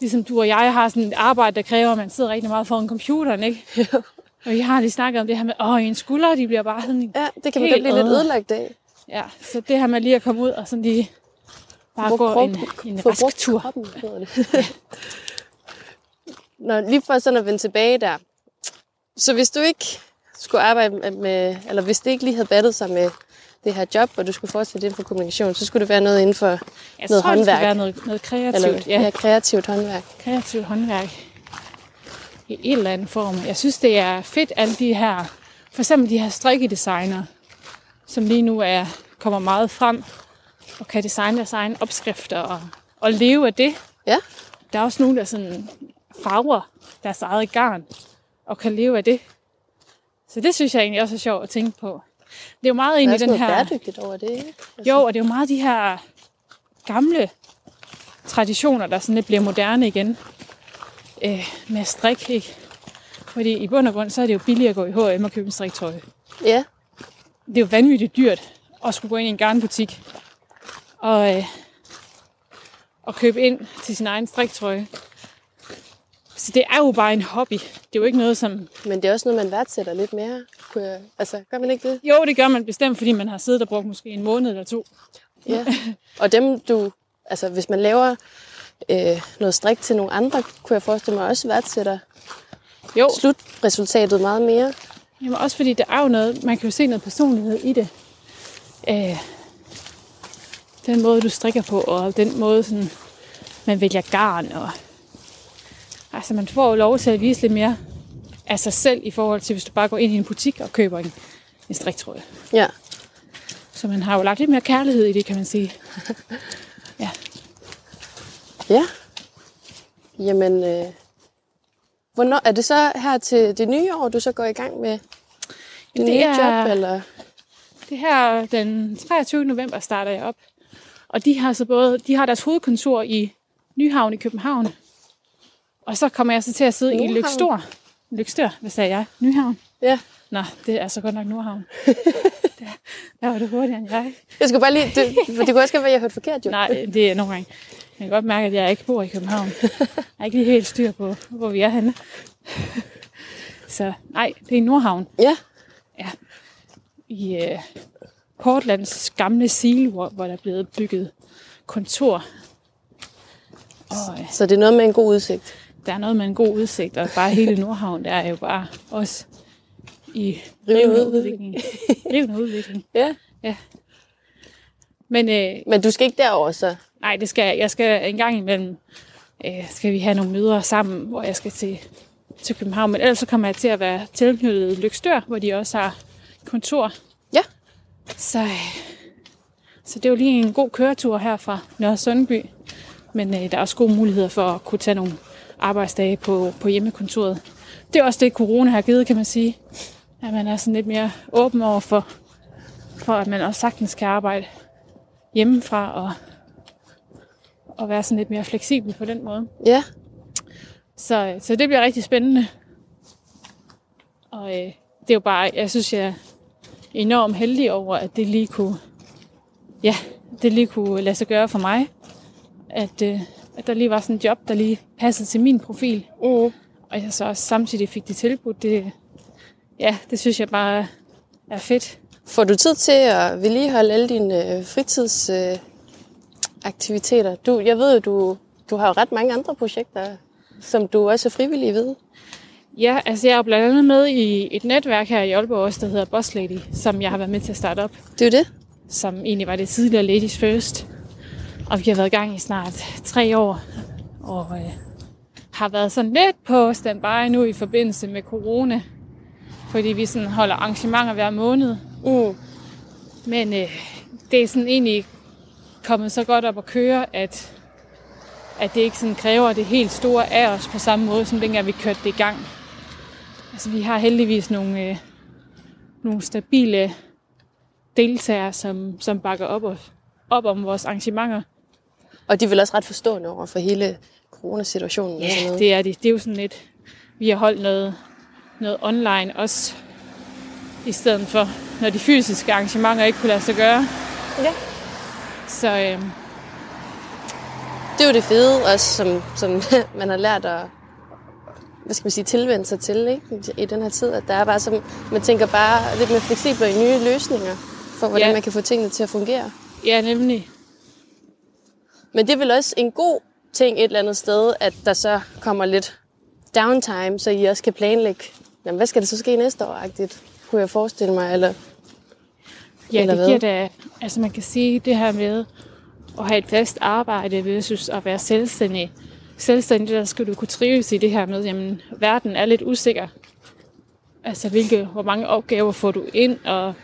ligesom du og jeg har sådan et arbejde, der kræver, at man sidder rigtig meget foran computeren, ikke? Og vi har lige snakket om det her med, åh, en skulder, de bliver bare sådan Ja, det kan man godt blive lidt øde. ødelagt af. Ja, så det her med lige at komme ud og sådan lige bare Få gå krop- en, en rask tur. kroppen, det. Nå, lige for sådan at vende tilbage der. Så hvis du ikke skulle arbejde med- eller hvis det ikke lige havde battet sig med det her job, og du skulle fortsætte inden for kommunikation, så skulle det være noget inden for Jeg noget tror, det skal håndværk. være noget, noget kreativt. eller, ja. ja, kreativt håndværk. kreativt håndværk i en eller anden form. Jeg synes, det er fedt, alle de her, for eksempel de her strikkedesigner, som lige nu er, kommer meget frem, og kan designe deres egne opskrifter og, og leve af det. Ja, Der er også nogen, der sådan farver deres eget garn, og kan leve af det. Så det synes jeg egentlig også er sjovt at tænke på. Det er jo meget egentlig den her... bæredygtigt over det, ikke? Altså, Jo, og det er jo meget de her gamle traditioner, der sådan lidt bliver moderne igen. Øh, med strik, ikke? Fordi i bund og grund, så er det jo billigere at gå i H&M og købe en striktøj. Ja. Det er jo vanvittigt dyrt at skulle gå ind i en garnbutik og, øh, og købe ind til sin egen striktrøje. Så det er jo bare en hobby. Det er jo ikke noget, som... Men det er også noget, man værdsætter lidt mere. Altså, gør man ikke det? Jo, det gør man bestemt, fordi man har siddet og brugt måske en måned eller to. Ja. Og dem, du... Altså, hvis man laver øh, noget strik til nogle andre, kunne jeg forestille mig også værdsætter Jo, slutresultatet meget mere. Jamen også fordi der er jo noget, man kan jo se noget personlighed i det. Øh, den måde, du strikker på, og den måde, sådan, man vælger garn. Og, altså man får jo lov til at vise lidt mere af sig selv, i forhold til, hvis du bare går ind i en butik og køber en, en striktrøje. Ja. Så man har jo lagt lidt mere kærlighed i det, kan man sige. Ja. Ja. Jamen, øh, hvornår, er det så her til det nye år, du så går i gang med din Det nye er- job? Eller? Det her den 23. november starter jeg op. Og de har så både, de har deres hovedkontor i Nyhavn i København. Og så kommer jeg så til at sidde Nordhavn? i Lykstør. Lykstør, hvad sagde jeg? Nyhavn? Ja. Nå, det er så godt nok Nordhavn. der, der var det hurtigere end jeg. Jeg skulle bare lige... Det, det kunne også godt være, at jeg hørte forkert, jo. Nej, det er nogle gange. Jeg kan godt mærke, at jeg ikke bor i København. Jeg er ikke lige helt styr på, hvor vi er henne. Så nej, det er Nordhavn. Ja. i øh, Portlands gamle silo, hvor der er blevet bygget kontor. Og øh, Så det er noget med en god udsigt. der er noget med en god udsigt, og bare hele Nordhavn, der er jo bare også i Rivende udvikling. rivende udvikling. Ja. Men øh, Men du skal ikke derover så? nej, det skal jeg. Jeg skal en gang imellem, øh, skal vi have nogle møder sammen, hvor jeg skal til, til København. Men ellers så kommer jeg til at være tilknyttet Lykstør, hvor de også har kontor. Så, så det er jo lige en god køretur her fra Nørre Sundby. Men øh, der er også gode muligheder for at kunne tage nogle arbejdsdage på, på hjemmekontoret. Det er også det, corona har givet, kan man sige. At man er sådan lidt mere åben over for, for at man også sagtens kan arbejde hjemmefra og, og være sådan lidt mere fleksibel på den måde. Ja. Så, så det bliver rigtig spændende. Og øh, det er jo bare, jeg synes, jeg enormt heldig over, at det lige kunne, ja, det lige kunne lade sig gøre for mig. At, øh, at der lige var sådan en job, der lige passede til min profil. Mm. Og jeg så også samtidig fik det tilbudt. Det, ja, det synes jeg bare er fedt. Får du tid til at vedligeholde alle dine øh, fritidsaktiviteter? Øh, du, jeg ved jo, du, du har jo ret mange andre projekter, som du også er frivillig ved. Ja, altså jeg er blandt andet med i et netværk her i Aalborg også, der hedder Boss Lady, som jeg har været med til at starte op. Det er jo det. som egentlig var det tidligere Ladies First. Og vi har været i gang i snart tre år, og øh, har været sådan lidt på standby nu i forbindelse med corona, fordi vi sådan holder arrangementer hver måned. Mm. Men øh, det er sådan egentlig kommet så godt op at køre, at, at det ikke sådan kræver det helt store af os på samme måde, som dengang vi kørte det i gang. Altså vi har heldigvis nogle, øh, nogle stabile deltagere, som, som bakker op, og, op om vores arrangementer. Og de er vel også ret forstående over for hele coronasituationen og sådan Ja, noget. det er det. Det er jo sådan lidt, vi har holdt noget, noget online også, i stedet for, når de fysiske arrangementer ikke kunne lade sig gøre. Ja. Så øh, det er jo det fede også, som, som man har lært at hvad skal man sige, tilvende sig til ikke? i den her tid. At der er bare som, man tænker bare lidt mere fleksibelt i nye løsninger for, hvordan Ja. man kan få tingene til at fungere. ja, nemlig. Men det er vel også en god ting et eller andet sted, at der så kommer lidt downtime, så I også kan planlægge, jamen, hvad skal der så ske næste år, agtigt, kunne jeg forestille mig, eller Ja, Eller det giver da, altså man kan sige det her med at have et fast arbejde versus at være selvstændig. Selvstændig, der skal du kunne trives i det her med, jamen verden er lidt usikker. Altså hvilke, hvor mange opgaver får du ind, og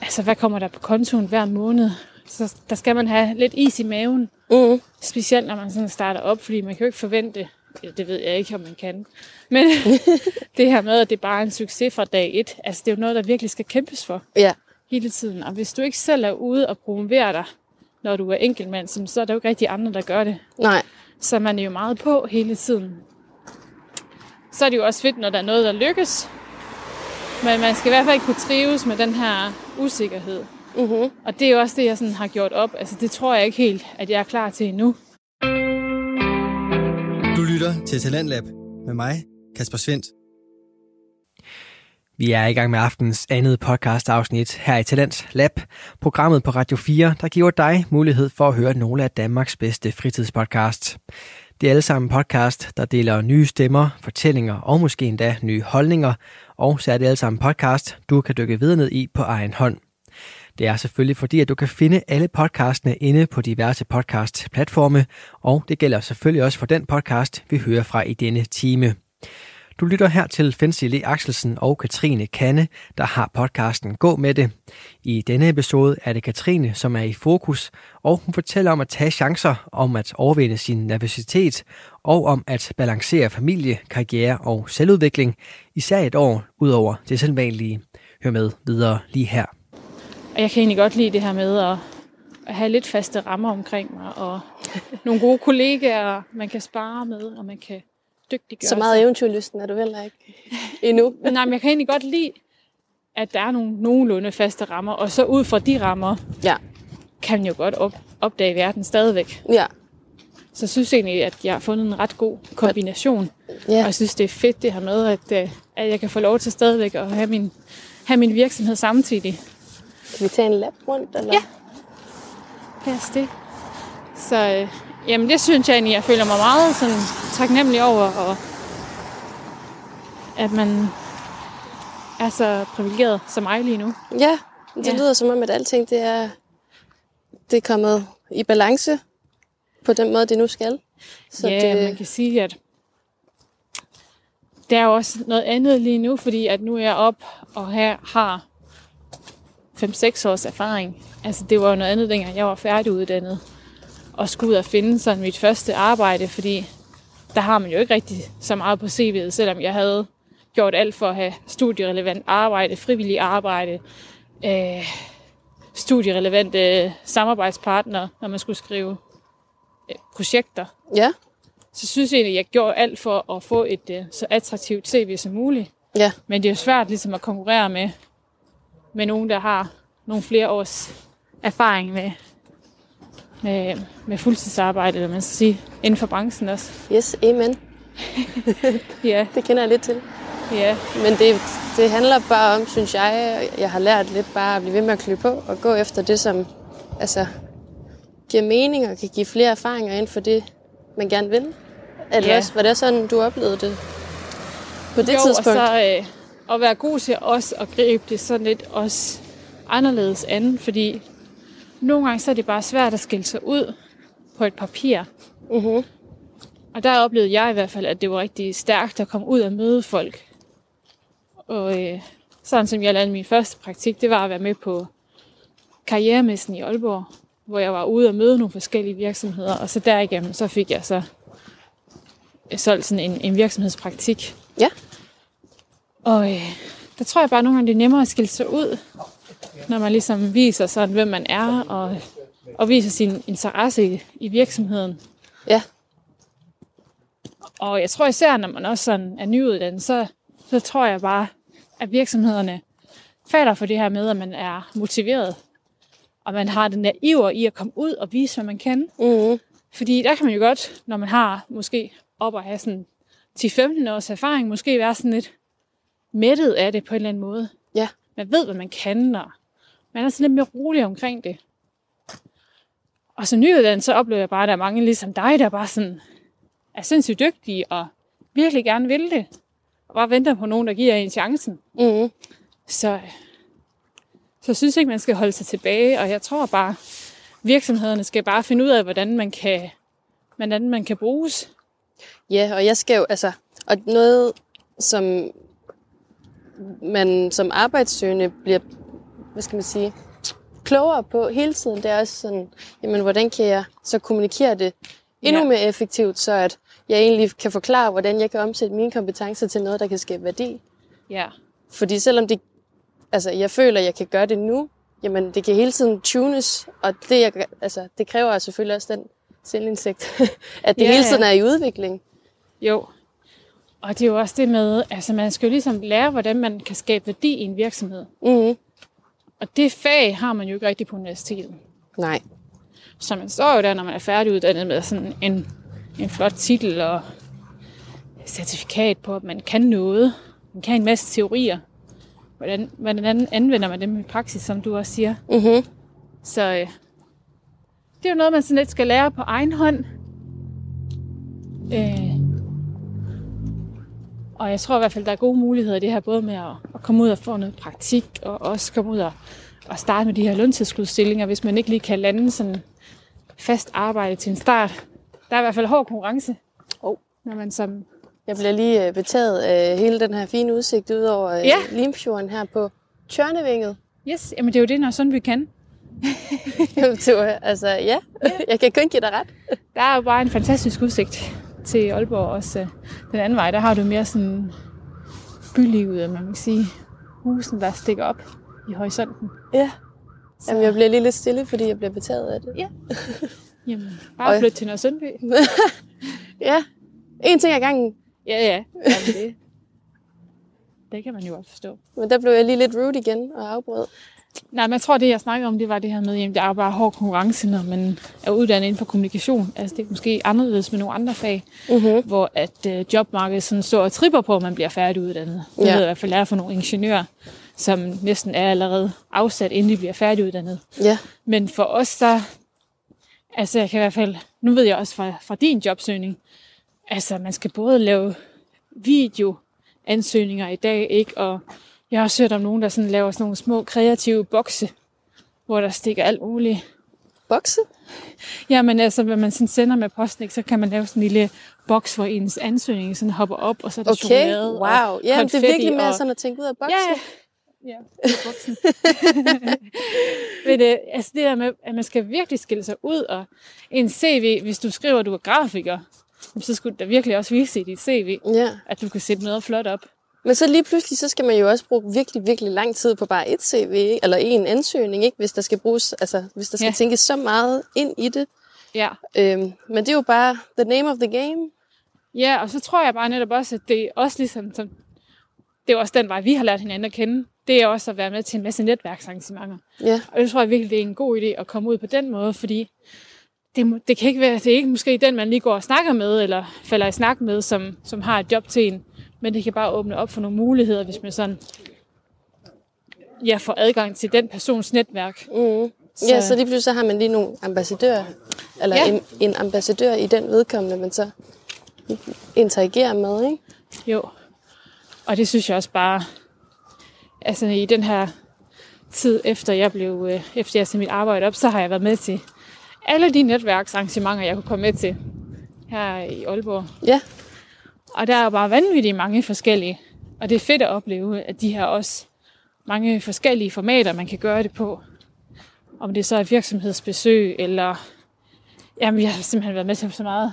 altså hvad kommer der på kontoen hver måned. Så der skal man have lidt is i maven, mm, specielt når man sådan starter op, fordi man kan jo ikke forvente, ja, det ved jeg ikke, om man kan, men det her med, at det bare er en succes fra dag et, altså det er jo noget, der virkelig skal kæmpes for ja, hele tiden. Og hvis du ikke selv er ude og promovere dig, når du er enkeltmand, så er der jo ikke rigtig andre, der gør det. nej, Så man er jo meget på hele tiden. så er det jo også fedt, når der er noget, der lykkes. Men man skal i hvert fald ikke kunne trives med den her usikkerhed. Mm-hmm. Og det er jo også det, jeg sådan har gjort op. Altså, det tror jeg ikke helt, at jeg er klar til endnu. Du lytter til Talentlab med mig, Kasper Svendt. Vi er i gang med aftens andet podcast afsnit her i Talent Lab, programmet på Radio 4, der giver dig mulighed for at høre nogle af Danmarks bedste fritidspodcasts. Det er alle sammen podcast, der deler nye stemmer, fortællinger og måske endda nye holdninger, og så er det alle sammen podcast, du kan dykke videre ned i på egen hånd. Det er selvfølgelig fordi, at du kan finde alle podcastene inde på diverse podcast-platforme, og det gælder selvfølgelig også for den podcast, vi hører fra i denne time. Du lytter her til Fancy Le Axelsen og Katrine Kanne, der har podcasten Gå med det. I denne episode er det Katrine, som er i fokus, og hun fortæller om at tage chancer, om at overvinde sin nervøsitet, og om at balancere familie, karriere og selvudvikling, især et år ud over det selvvanlige. Hør med videre lige her. Og jeg kan egentlig godt lide det her med at, at have lidt faste rammer omkring mig, og nogle gode kollegaer, man kan spare med, og man kan dygtiggøre Så meget eventyrlysten er du heller ikke endnu. Nej, men jeg kan egentlig godt lide, at der er nogle nogenlunde faste rammer, og så ud fra de rammer, Ja, kan man jo godt op, opdage verden stadigvæk. ja, Så jeg synes egentlig, at jeg har fundet en ret god kombination. Og ja. jeg synes, det er fedt det her med, at, øh, at jeg kan få lov til stadigvæk at have min, have min virksomhed samtidig. Kan vi tage en lap rundt? Eller? Ja. Pas det. Så øh, jamen, det synes jeg egentlig, jeg føler mig meget sådan, taknemmelig over, og at man er så privilegeret som mig lige nu. Ja, det Ja. lyder som om, at alting det er, det er kommet i balance på den måde, det nu skal. Så ja, det, man kan sige, at der er jo også noget andet lige nu, fordi at nu er jeg op og her har 5-6 års erfaring. Altså det var jo noget andet, dengang jeg var færdiguddannet og skulle ud og finde sådan mit første arbejde, fordi der har man jo ikke rigtig så meget på CV'et, selvom jeg havde gjort alt for at have studierelevant arbejde, frivillig arbejde, øh, studierelevante samarbejdspartnere, når man skulle skrive øh, projekter. Ja, så synes jeg egentlig, at jeg gjorde alt for at få et uh, så attraktivt CV som muligt. ja, Men det er jo svært ligesom at konkurrere med, med nogen, der har nogle flere års erfaring med, med, med fuldtidsarbejde, eller man skal sige, inden for branchen også. yes, amen. Ja, Det kender jeg lidt til. ja, Men det, det handler bare om, synes jeg, jeg har lært lidt bare at blive ved med at klø på og gå efter det, som altså, giver mening og kan give flere erfaringer inden for det, man gerne vil. Er det Ja. også, var det sådan, du oplevede det på det jo, tidspunkt? og så øh, at være god til også at gribe det sådan lidt også anderledes an, fordi nogle gange så er det bare svært at skille sig ud på et papir. Mm-hmm. Og der oplevede jeg i hvert fald, at det var rigtig stærkt at komme ud og møde folk. Og øh, sådan som jeg lavede min første praktik, det var at være med på karrieremessen i Aalborg, hvor jeg var ude og møde nogle forskellige virksomheder, og så derigennem, så fik jeg så øh, solgt sådan en, en virksomhedspraktik. Ja. Og øh, der tror jeg bare nogle gange, det er nemmere at skille sig ud, når man ligesom viser sådan, hvem man er, og, og viser sin interesse i, i virksomheden. Ja, Og jeg tror især, når man også sådan er nyuddannet, så, så tror jeg bare, at virksomhederne falder for det her med, at man er motiveret. Og man har den der iver i at komme ud og vise, hvad man kan. mm-hmm. Fordi der kan man jo godt, når man har måske op at have sådan 10-15 års erfaring, måske være sådan lidt mættet af det på en eller anden måde. ja, Man ved, hvad man kan, og man er sådan lidt mere rolig omkring det. Og som nyuddannet, så oplever jeg bare, at der er mange ligesom dig, der bare sådan er sindssygt dygtige og virkelig gerne vil det. Og bare venter på nogen, der giver en chancen. mm-hmm. Så, så jeg synes ikke, man skal holde sig tilbage. Og jeg tror bare, virksomhederne skal bare finde ud af, hvordan man kan, hvordan man kan bruges. Ja, og jeg skal jo, altså, og noget, som man som arbejdssøgende bliver, hvad skal man sige, klogere på hele tiden, det er også sådan, jamen, hvordan kan jeg så kommunikere det endnu Ja. mere effektivt, så at jeg egentlig kan forklare, hvordan jeg kan omsætte mine kompetencer til noget, der kan skabe værdi. Ja, Fordi selvom det, altså, jeg føler, at jeg kan gøre det nu, jamen, det kan hele tiden tunes, og det, jeg, altså, det kræver selvfølgelig også den selvindsigt, at det Ja, hele tiden er i udvikling. jo. Og det er jo også det med, altså man skal jo ligesom lære, hvordan man kan skabe værdi i en virksomhed. Mm-hmm. Og det fag har man jo ikke rigtig på universitetet. Nej. Så man står jo der, når man er færdiguddannet med sådan en, en flot titel og certifikat på, at man kan noget. Man kan en masse teorier. Hvordan, hvordan anvender man dem i praksis, som du også siger. Mm-hmm. Så øh, det er jo noget, man sådan lidt skal lære på egen hånd. Øh, og jeg tror i hvert fald, der er gode muligheder i det her, både med at, at komme ud og få noget praktik, og også komme ud og, og starte med de her løntilskudsstillinger, hvis man ikke lige kan lande sådan fast arbejde til en start. Der er i hvert fald hård konkurrence, Oh. når man som... Jeg bliver lige øh, betaget af hele den her fine udsigt ud over øh, Ja. Limfjorden her på Tjørnevinget. Yes, jamen det er jo det, når sådan vi kan. det var, altså, ja. jeg kan kun give dig ret. Der er jo bare en fantastisk udsigt til Aalborg også. Den anden vej, der har du mere sådan bylivet, man kan sige. Husen, der stikker op i horisonten. Ja. Jamen, jeg bliver lige lidt stille, fordi jeg bliver betaget af det. Ja. Jamen, bare flyt til Nørresundby. Ja. En ting ad gangen. Ja, ja. Jamen, det, det kan man jo godt forstå. Men der blev jeg lige lidt rude igen og afbrød. Nej, men jeg tror, det jeg snakkede om, det var det her med, at der er bare hård konkurrence, når man er uddannet inden for kommunikation. Altså, det er måske anderledes med nogle andre fag, Mm-hmm. hvor at øh, jobmarkedet sådan står og tripper på, at man bliver færdiguddannet. Det Ja. ved jeg i hvert fald er for nogle ingeniører, som næsten er allerede afsat, inden de bliver færdiguddannet. Ja. Men for os, der... Altså, jeg kan i hvert fald... Nu ved jeg også fra, fra din jobsøgning, altså, man skal både lave videoansøgninger i dag, ikke? Og jeg har også hørt om nogen, der sådan laver sådan nogle små kreative bokse, hvor der stikker alt muligt. Bokse? Jamen altså, hvad man sådan sender med posten, ikke, så kan man lave sådan en lille boks, hvor ens ansøgning sådan hopper op, og så er der Okay, chokolade wow. og Ja, det er virkelig mere og... sådan at tænke ud af boksen. Ja, ja. boksen. Men det, altså det der med, at man skal virkelig skille sig ud, og en CV, hvis du skriver, at du er grafiker, så skulle det da virkelig også vise i dit CV, ja. at du kan sætte noget flot op. Men så lige pludselig, så skal man jo også bruge virkelig, virkelig lang tid på bare et CV, eller en ansøgning, ikke? hvis der skal bruges, altså hvis der skal Ja. tænkes så meget ind i det. Ja. Øhm, men det er jo bare the name of the game. ja, og så tror jeg bare netop også, at det er også ligesom, som, det er også den vej, vi har lært hinanden at kende. Det er også at være med til en masse netværksarrangementer. Ja, Og det tror jeg virkelig, det er en god idé at komme ud på den måde, fordi det, det kan ikke være, det er ikke måske den, man lige går og snakker med, eller falder i snak med, som, som har et job til en. Men det kan bare åbne op for nogle muligheder, hvis man sådan ja, får adgang til den persons netværk. mm. så. ja, så lige pludselig så har man lige nogle ambassadører, eller Ja. en, en ambassadør i den vedkommende, man så interagerer med, ikke? Jo. Og det synes jeg også bare, altså i den her tid efter jeg blev, øh, efter jeg sagde mit arbejde op, så har jeg været med til alle de netværksarrangementer, jeg kunne komme med til her i Aalborg. Ja, Og der er jo bare vanvittigt mange forskellige. Og det er fedt at opleve, at de har også mange forskellige formater, man kan gøre det på. Om det så er et virksomhedsbesøg, eller... Jamen, jeg har simpelthen været med til så meget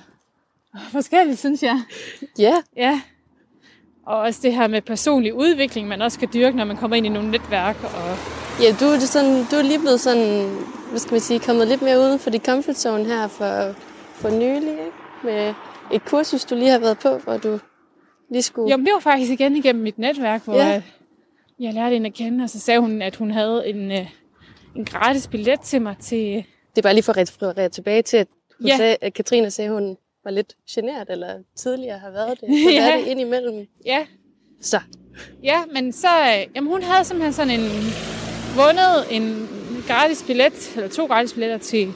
forskelligt, synes jeg. ja, Ja. Og også det her med personlig udvikling, man også kan dyrke, når man kommer ind i nogle netværk. Og ja du, er sådan, du er lige blevet sådan, hvad skal man sige, kommet lidt mere uden for dit comfort zone her for, for nylig, ikke? Med et kursus, du lige har været på, hvor du lige skulle... jo, det var faktisk igen igennem mit netværk, hvor Ja. jeg, jeg lærte hende at kende, og så sagde hun, at hun havde en, øh, en gratis billet til mig til... Det er bare lige for at referere tilbage til, at, hun Ja. sagde, at Katrine sagde, at hun var lidt generet, eller tidligere har været det. Hun Ja. det indimellem. Ja, Så, Ja, men så, øh, jamen hun havde simpelthen sådan en, vundet en gratis billet, eller to gratis billetter til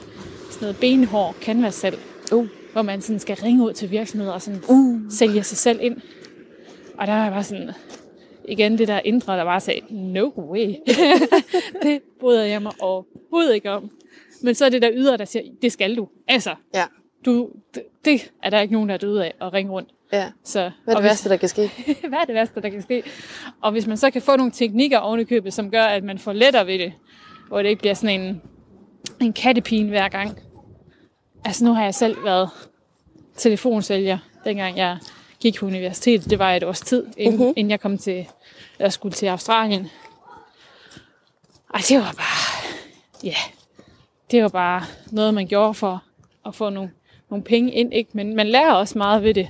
sådan noget benhård canvas-salg, uh, hvor man sådan skal ringe ud til virksomheder og sådan uh. sælge sig selv ind. Og der var jeg bare sådan, igen det der indre, der bare sagde, no way. det bryder jeg mig overhovedet ikke om. Men så er det der ydre, der siger, det skal du. Altså, ja, du, det, det er der ikke nogen, der er døde af at ringe rundt. ja. Så, Hvad er det hvis- værste, der kan ske? hvad er det værste, der kan ske? Og hvis man så kan få nogle teknikker oven i købet, som gør, at man får lettere ved det, hvor det ikke bliver sådan en, en kattepine hver gang. Altså nu har jeg selv været telefonsælger, dengang jeg gik på universitetet. Det var et års tid, inden, uh-huh. inden jeg kom til, jeg skulle til Australien. Og det var bare, ja, det var bare noget, man gjorde for at få nogle, nogle penge ind. Ikke? Men man lærer også meget ved det.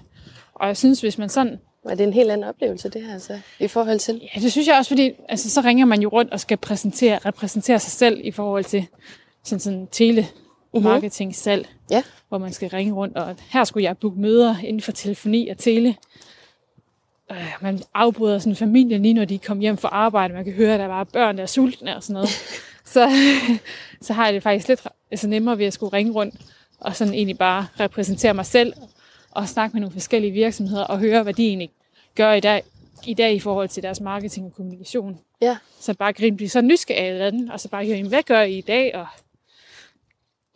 Og jeg synes, hvis man sådan Og det er en helt anden oplevelse, det her, altså, i forhold til. Ja, det synes jeg også, fordi altså, så ringer man jo rundt og skal præsentere, repræsentere sig selv i forhold til sådan, sådan telemarketing salg, Ja. hvor man skal ringe rundt, og her skulle jeg booke møder inden for telefoni og tele. Øh, man afbryder sådan familien lige når de kommer hjem fra arbejde. Man kan høre, at der var børn, der er sultne og sådan noget. så, så har jeg det faktisk lidt altså nemmere ved at skulle ringe rundt og sådan egentlig bare repræsentere mig selv og snakke med nogle forskellige virksomheder og høre, hvad de egentlig gør i dag, i dag i forhold til deres marketing og kommunikation. Ja. Så bare gribe blive så nysgerrig af den, og så bare høre, "Jamen, hvad gør I i dag, og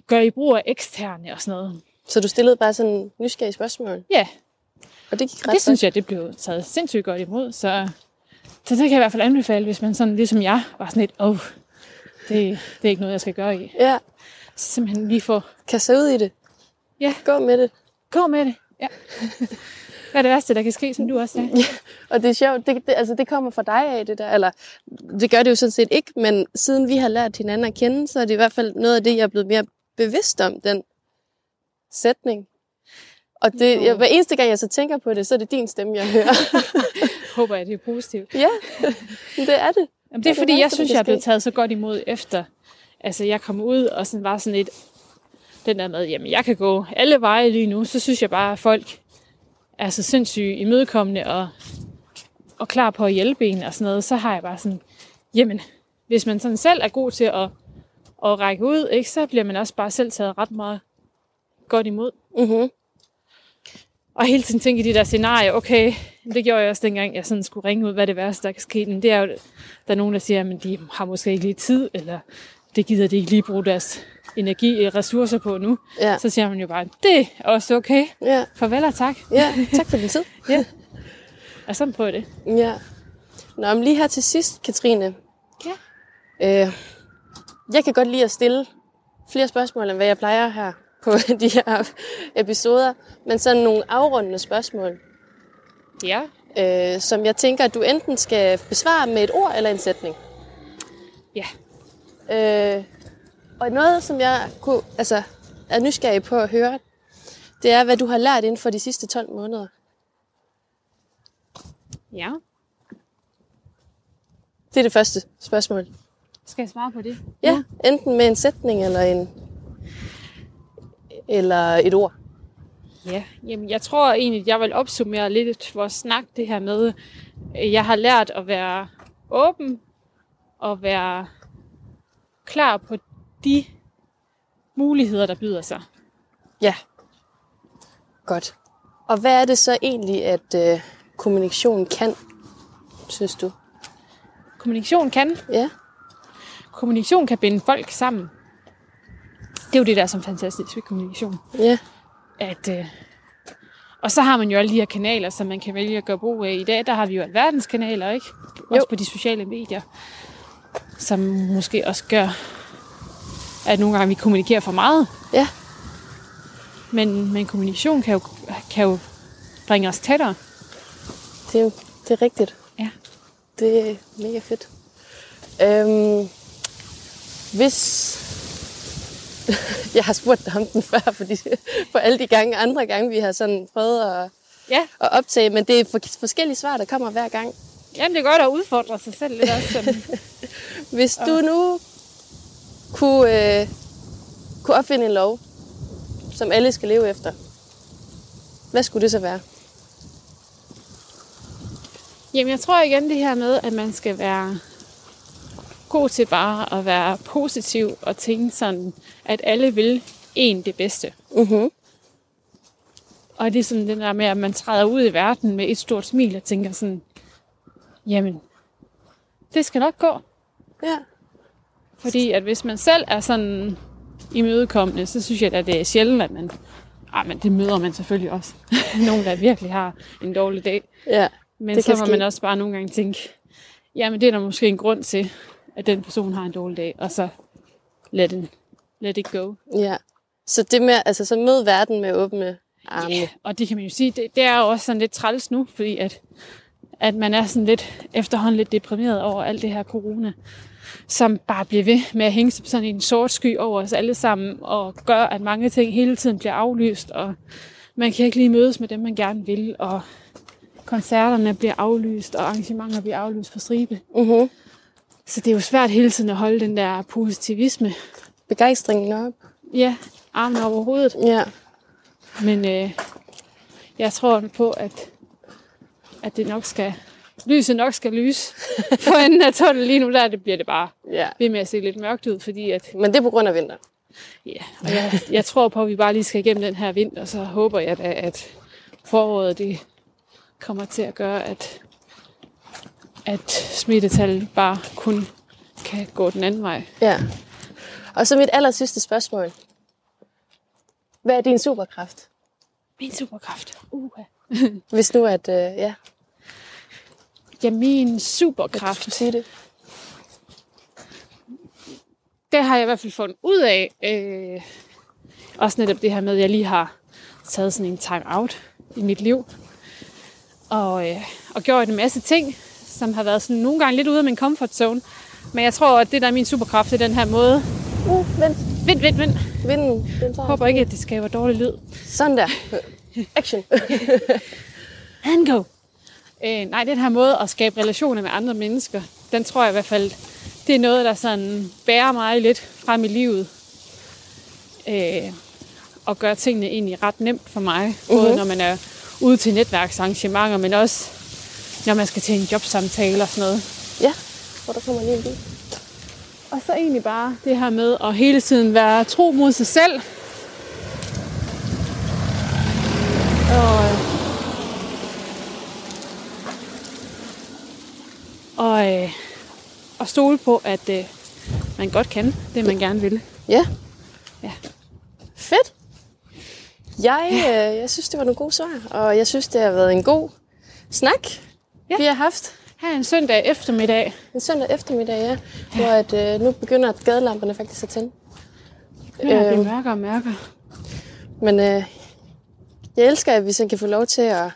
gør I brug af eksterne og sådan noget. Så du stillede bare sådan nysgerrige spørgsmål, Ja, og det gik ret det synes jeg, det blev taget sindssygt godt imod, så, så det kan jeg i hvert fald anbefale, hvis man sådan ligesom jeg var sådan lidt, åh, oh, det, det er ikke noget, jeg skal gøre i. Ja, Så simpelthen lige få, kaste ud i det. Ja. Gå med det. gå med det. Ja. Hvad er det værste, der kan ske, som du også sagde? Og det er sjovt, det, det, altså det kommer fra dig af, det der, eller det gør det jo sådan set ikke, men siden vi har lært hinanden at kende, så er det i hvert fald noget af det, jeg er blevet mere bevidst om, den sætning. Og det, jeg, hver eneste gang, jeg så tænker på det, så er det din stemme, jeg hører. Håber jeg, det er positivt. ja, det er det. Jamen, det er det fordi, jeg værste, der synes, jeg er blevet taget så godt imod efter, altså jeg kom ud og sådan var sådan et, den der med, jamen jeg kan gå alle veje lige nu, så synes jeg bare, at folk er så sindssygt imødekommende og, og klar på at hjælpe en og sådan noget, så har jeg bare sådan, jamen, hvis man sådan selv er god til at, at række ud, ikke, så bliver man også bare selv taget ret meget godt imod. Mm-hmm. Og hele tiden tænke i de der scenarier, okay, det gjorde jeg også dengang, jeg sådan skulle ringe ud, hvad det værste, der kan ske. Men det er jo, der er nogen, der siger, at de har måske ikke lige tid, eller det gider de ikke lige bruge deres energi og ressourcer på nu. Ja. Så siger man jo bare, det er også okay. Ja. Farvel og tak. ja, tak for din tid. Ja. Og sådan prøv det. Ja. Nå, men lige her til sidst, Katrine. Ja. Øh, jeg kan godt lide at stille flere spørgsmål, end hvad jeg plejer her på de her episoder. Men sådan nogle afrundende spørgsmål, Ja. øh, som jeg tænker, at du enten skal besvare med et ord eller en sætning. Ja. Øh, og noget, som jeg kunne, altså, er nysgerrig på at høre, det er, hvad du har lært inden for de sidste 12 måneder. Ja. Det er det første spørgsmål. Skal jeg svare på det? Ja, enten med en sætning eller en eller et ord. Ja, jamen jeg tror egentlig, jeg vil opsummere lidt vores snak, det her med, øh, jeg har lært at være åben og være klar på de muligheder, der byder sig. Ja. Godt. Og hvad er det så egentlig, at øh, kommunikation kan, synes du? Kommunikation kan. Ja. Kommunikation kan binde folk sammen. Det er jo det, der er så fantastisk ved kommunikation. Ja. At, øh, og så har man jo alle de her kanaler, som man kan vælge at gøre brug af. I dag, der har vi jo alverdens kanaler, ikke? Også Jo. på de sociale medier. Som måske også gør, at nogle gange vi kommunikerer for meget. Ja. Men, men kommunikation kan jo, kan jo bringe os tættere. Det er, det er rigtigt. Ja. Det er mega fedt. Øhm, hvis... jeg har spurgt dig om den før, fordi på alle de gange, andre gange, vi har sådan prøvet at, Ja, at optage, men det er for, forskellige svar, der kommer hver gang. jamen det er godt at udfordre sig selv lidt også. Sådan. Hvis du nu kunne, øh, kunne opfinde en lov, som alle skal leve efter, hvad skulle det så være? Jamen, jeg tror igen det her med, at man skal være god til bare at være positiv og tænke sådan, at alle vil en det bedste. Mm-hmm. Og det er sådan den der med, at man træder ud i verden med et stort smil og tænker sådan, jamen, det skal nok gå. Ja. Fordi at hvis man selv er sådan imødekommende, så synes jeg, at det er sjældent, at man... Ah, men det møder man selvfølgelig også. Nogen, der virkelig har en dårlig dag. Ja. Men så må ske. man også bare nogle gange tænke, jamen det er der måske en grund til, at den person har en dårlig dag, og så let, it, let it go. ja. Så det med, altså så mød verden med åbne arme. Ja, og det kan man jo sige, det, det er jo også sådan lidt træls nu, fordi at, at man er sådan lidt efterhånden lidt deprimeret over alt det her corona, som bare bliver ved med at hænge som sådan en sort sky over os alle sammen, og gør, at mange ting hele tiden bliver aflyst, og man kan ikke lige mødes med dem, man gerne vil, og koncerterne bliver aflyst, og arrangementer bliver aflyst på stribe. Mm-hmm. Så det er jo svært hele tiden at holde den der positivisme. Begejstringen op. Ja, armen over hovedet. Ja. Men øh, jeg tror på, at, at det nok skal, lyset nok skal lyse på enden af tunnelen. Lige nu der det bliver det bare ja. ved med at se lidt mørkt ud, fordi at, Men det er på grund af vinter. ja, og jeg, jeg tror på, at vi bare lige skal igennem den her vinter, og så håber jeg da, at foråret det kommer til at gøre, at, at smittetallet bare kun kan gå den anden vej. Ja. Og så mit aller sidste spørgsmål. Hvad er din superkraft? Min superkraft. Uh. Hvis nu at, øh, ja, Ja, min superkraft. sige det. det har jeg i hvert fald fundet ud af. Øh, også netop det her med, at jeg lige har taget sådan en time-out i mit liv. Og, øh, og gjort en masse ting, som har været sådan nogle gange lidt ude af min comfort zone. Men jeg tror, at det der er min superkraft, er den her måde. Uh, vent. Vind, vind, vind. Vinden, den tager. Håber ikke, at det skaber dårlig lyd. Sådan der. Action. And go. Øh, nej, den her måde at skabe relationer med andre mennesker, den tror jeg i hvert fald, det er noget, der sådan bærer mig lidt frem i livet. Øh, og gør tingene egentlig ret nemt for mig. Både Mhm. når man er ude til netværksarrangementer, men også når man skal til en jobsamtale og sådan noget. ja, hvor der kommer lige en bil. Og så egentlig bare det her med at hele tiden være tro mod sig selv. Og, og, øh, og stole på, at øh, man godt kan det, man gerne vil. Ja. Ja. Fedt. Jeg, øh, jeg synes, det var nogle gode svar, og jeg synes, det har været en god snak, Ja. ja. vi har haft Her er en søndag eftermiddag. en søndag eftermiddag, ja, hvor at, øh, nu begynder gadelamperne faktisk at tænde. Er det Øhm. mørkere og mørkere. Men øh, jeg elsker, at vi så kan få lov til at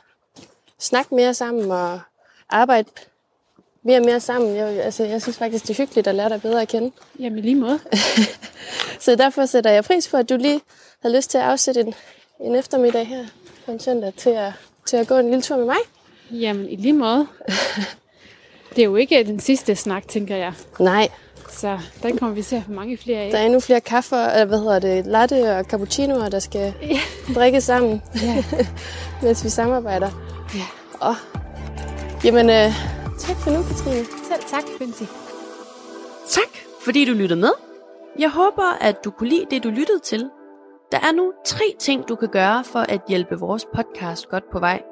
snakke mere sammen og arbejde mere og mere sammen. Jeg, altså, jeg synes faktisk, det er hyggeligt at lære dig bedre at kende. Jamen lige måde. Så derfor sætter jeg pris på, at du lige har lyst til at afsætte en, en eftermiddag her på en søndag til at, til at gå en lille tur med mig. Jamen i lige måde. Det er jo ikke den sidste snak, tænker jeg. Nej, Så den kommer vi til at få mange flere af. der er endnu flere kaffer, eller hvad hedder det, latte og cappuccinoer, der skal Ja. drikkes sammen, Ja. mens vi samarbejder. Ja. Og, jamen, øh, tak for nu, Katrine. Selv tak, Binti. Tak, fordi du lyttede med. Jeg håber, at du kunne lide det, du lyttede til. Der er nu tre ting, du kan gøre for at hjælpe vores podcast godt på vej.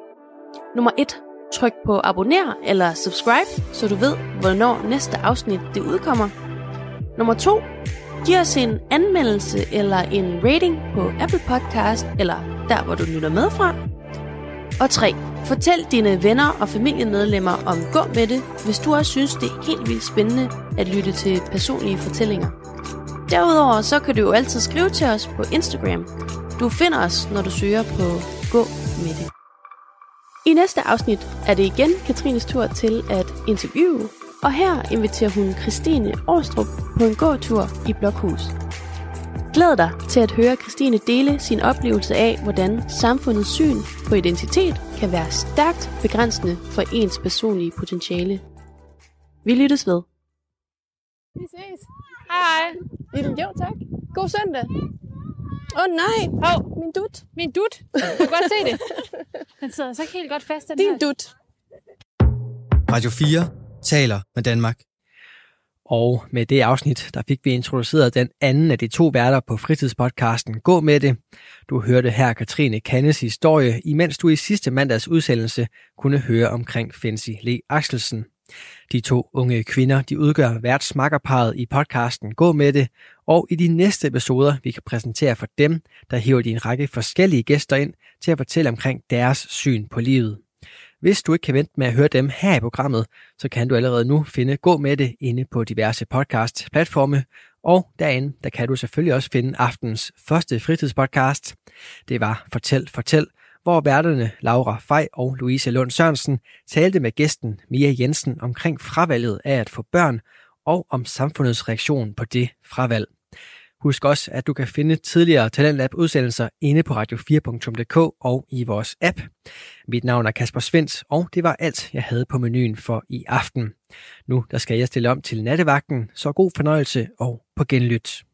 Nummer 1. Tryk på abonner eller subscribe, så du ved, hvornår næste afsnit det udkommer. Nummer 2. Giv os en anmeldelse eller en rating på Apple Podcast eller der, hvor du lytter med fra. Og 3. Fortæl dine venner og familiemedlemmer om Gå med det, hvis du også synes, det er helt vildt spændende at lytte til personlige fortællinger. Derudover så kan du jo altid skrive til os på Instagram. Du finder os, når du søger på Gå med det. I næste afsnit er det igen Katrines tur til at interviewe, og her inviterer hun Christine Årstrup på en gåtur i Blokhus. Glæd dig til at høre Christine dele sin oplevelse af, hvordan samfundets syn på identitet kan være stærkt begrænsende for ens personlige potentiale. Vi lyttes ved. Vi ses. Hej. Lille, jo, tak. God søndag. Åh oh, nej, Hov, min dut. min dut. Du kan godt se det. Den sidder så ikke helt godt fast, den Din her. dut. Radio 4 taler med Danmark. Og med det afsnit, der fik vi introduceret den anden af de to værter på fritidspodcasten Gå med det. Du hørte her Katrine Kannes historie, imens du i sidste mandags udsendelse kunne høre omkring Fancy Le Axelsen. De to unge kvinder, de udgør værtsmakkerparet i podcasten Gå med det, og i de næste episoder, vi kan præsentere for dem, der hiver de en række forskellige gæster ind til at fortælle omkring deres syn på livet. Hvis du ikke kan vente med at høre dem her i programmet, så kan du allerede nu finde Gå med det inde på diverse podcast-platforme, og derinde der kan du selvfølgelig også finde aftens første fritidspodcast. Det var Fortæl, Fortæl, hvor værterne Laura Fej og Louise Lund Sørensen talte med gæsten Mia Jensen omkring fravalget af at få børn og om samfundets reaktion på det fravalg. Husk også, at du kan finde tidligere Talentlab udsendelser inde på radio4.dk og i vores app. Mit navn er Kasper Svens, og det var alt, jeg havde på menuen for i aften. Nu der skal jeg stille om til nattevagten, så god fornøjelse og på genlyt.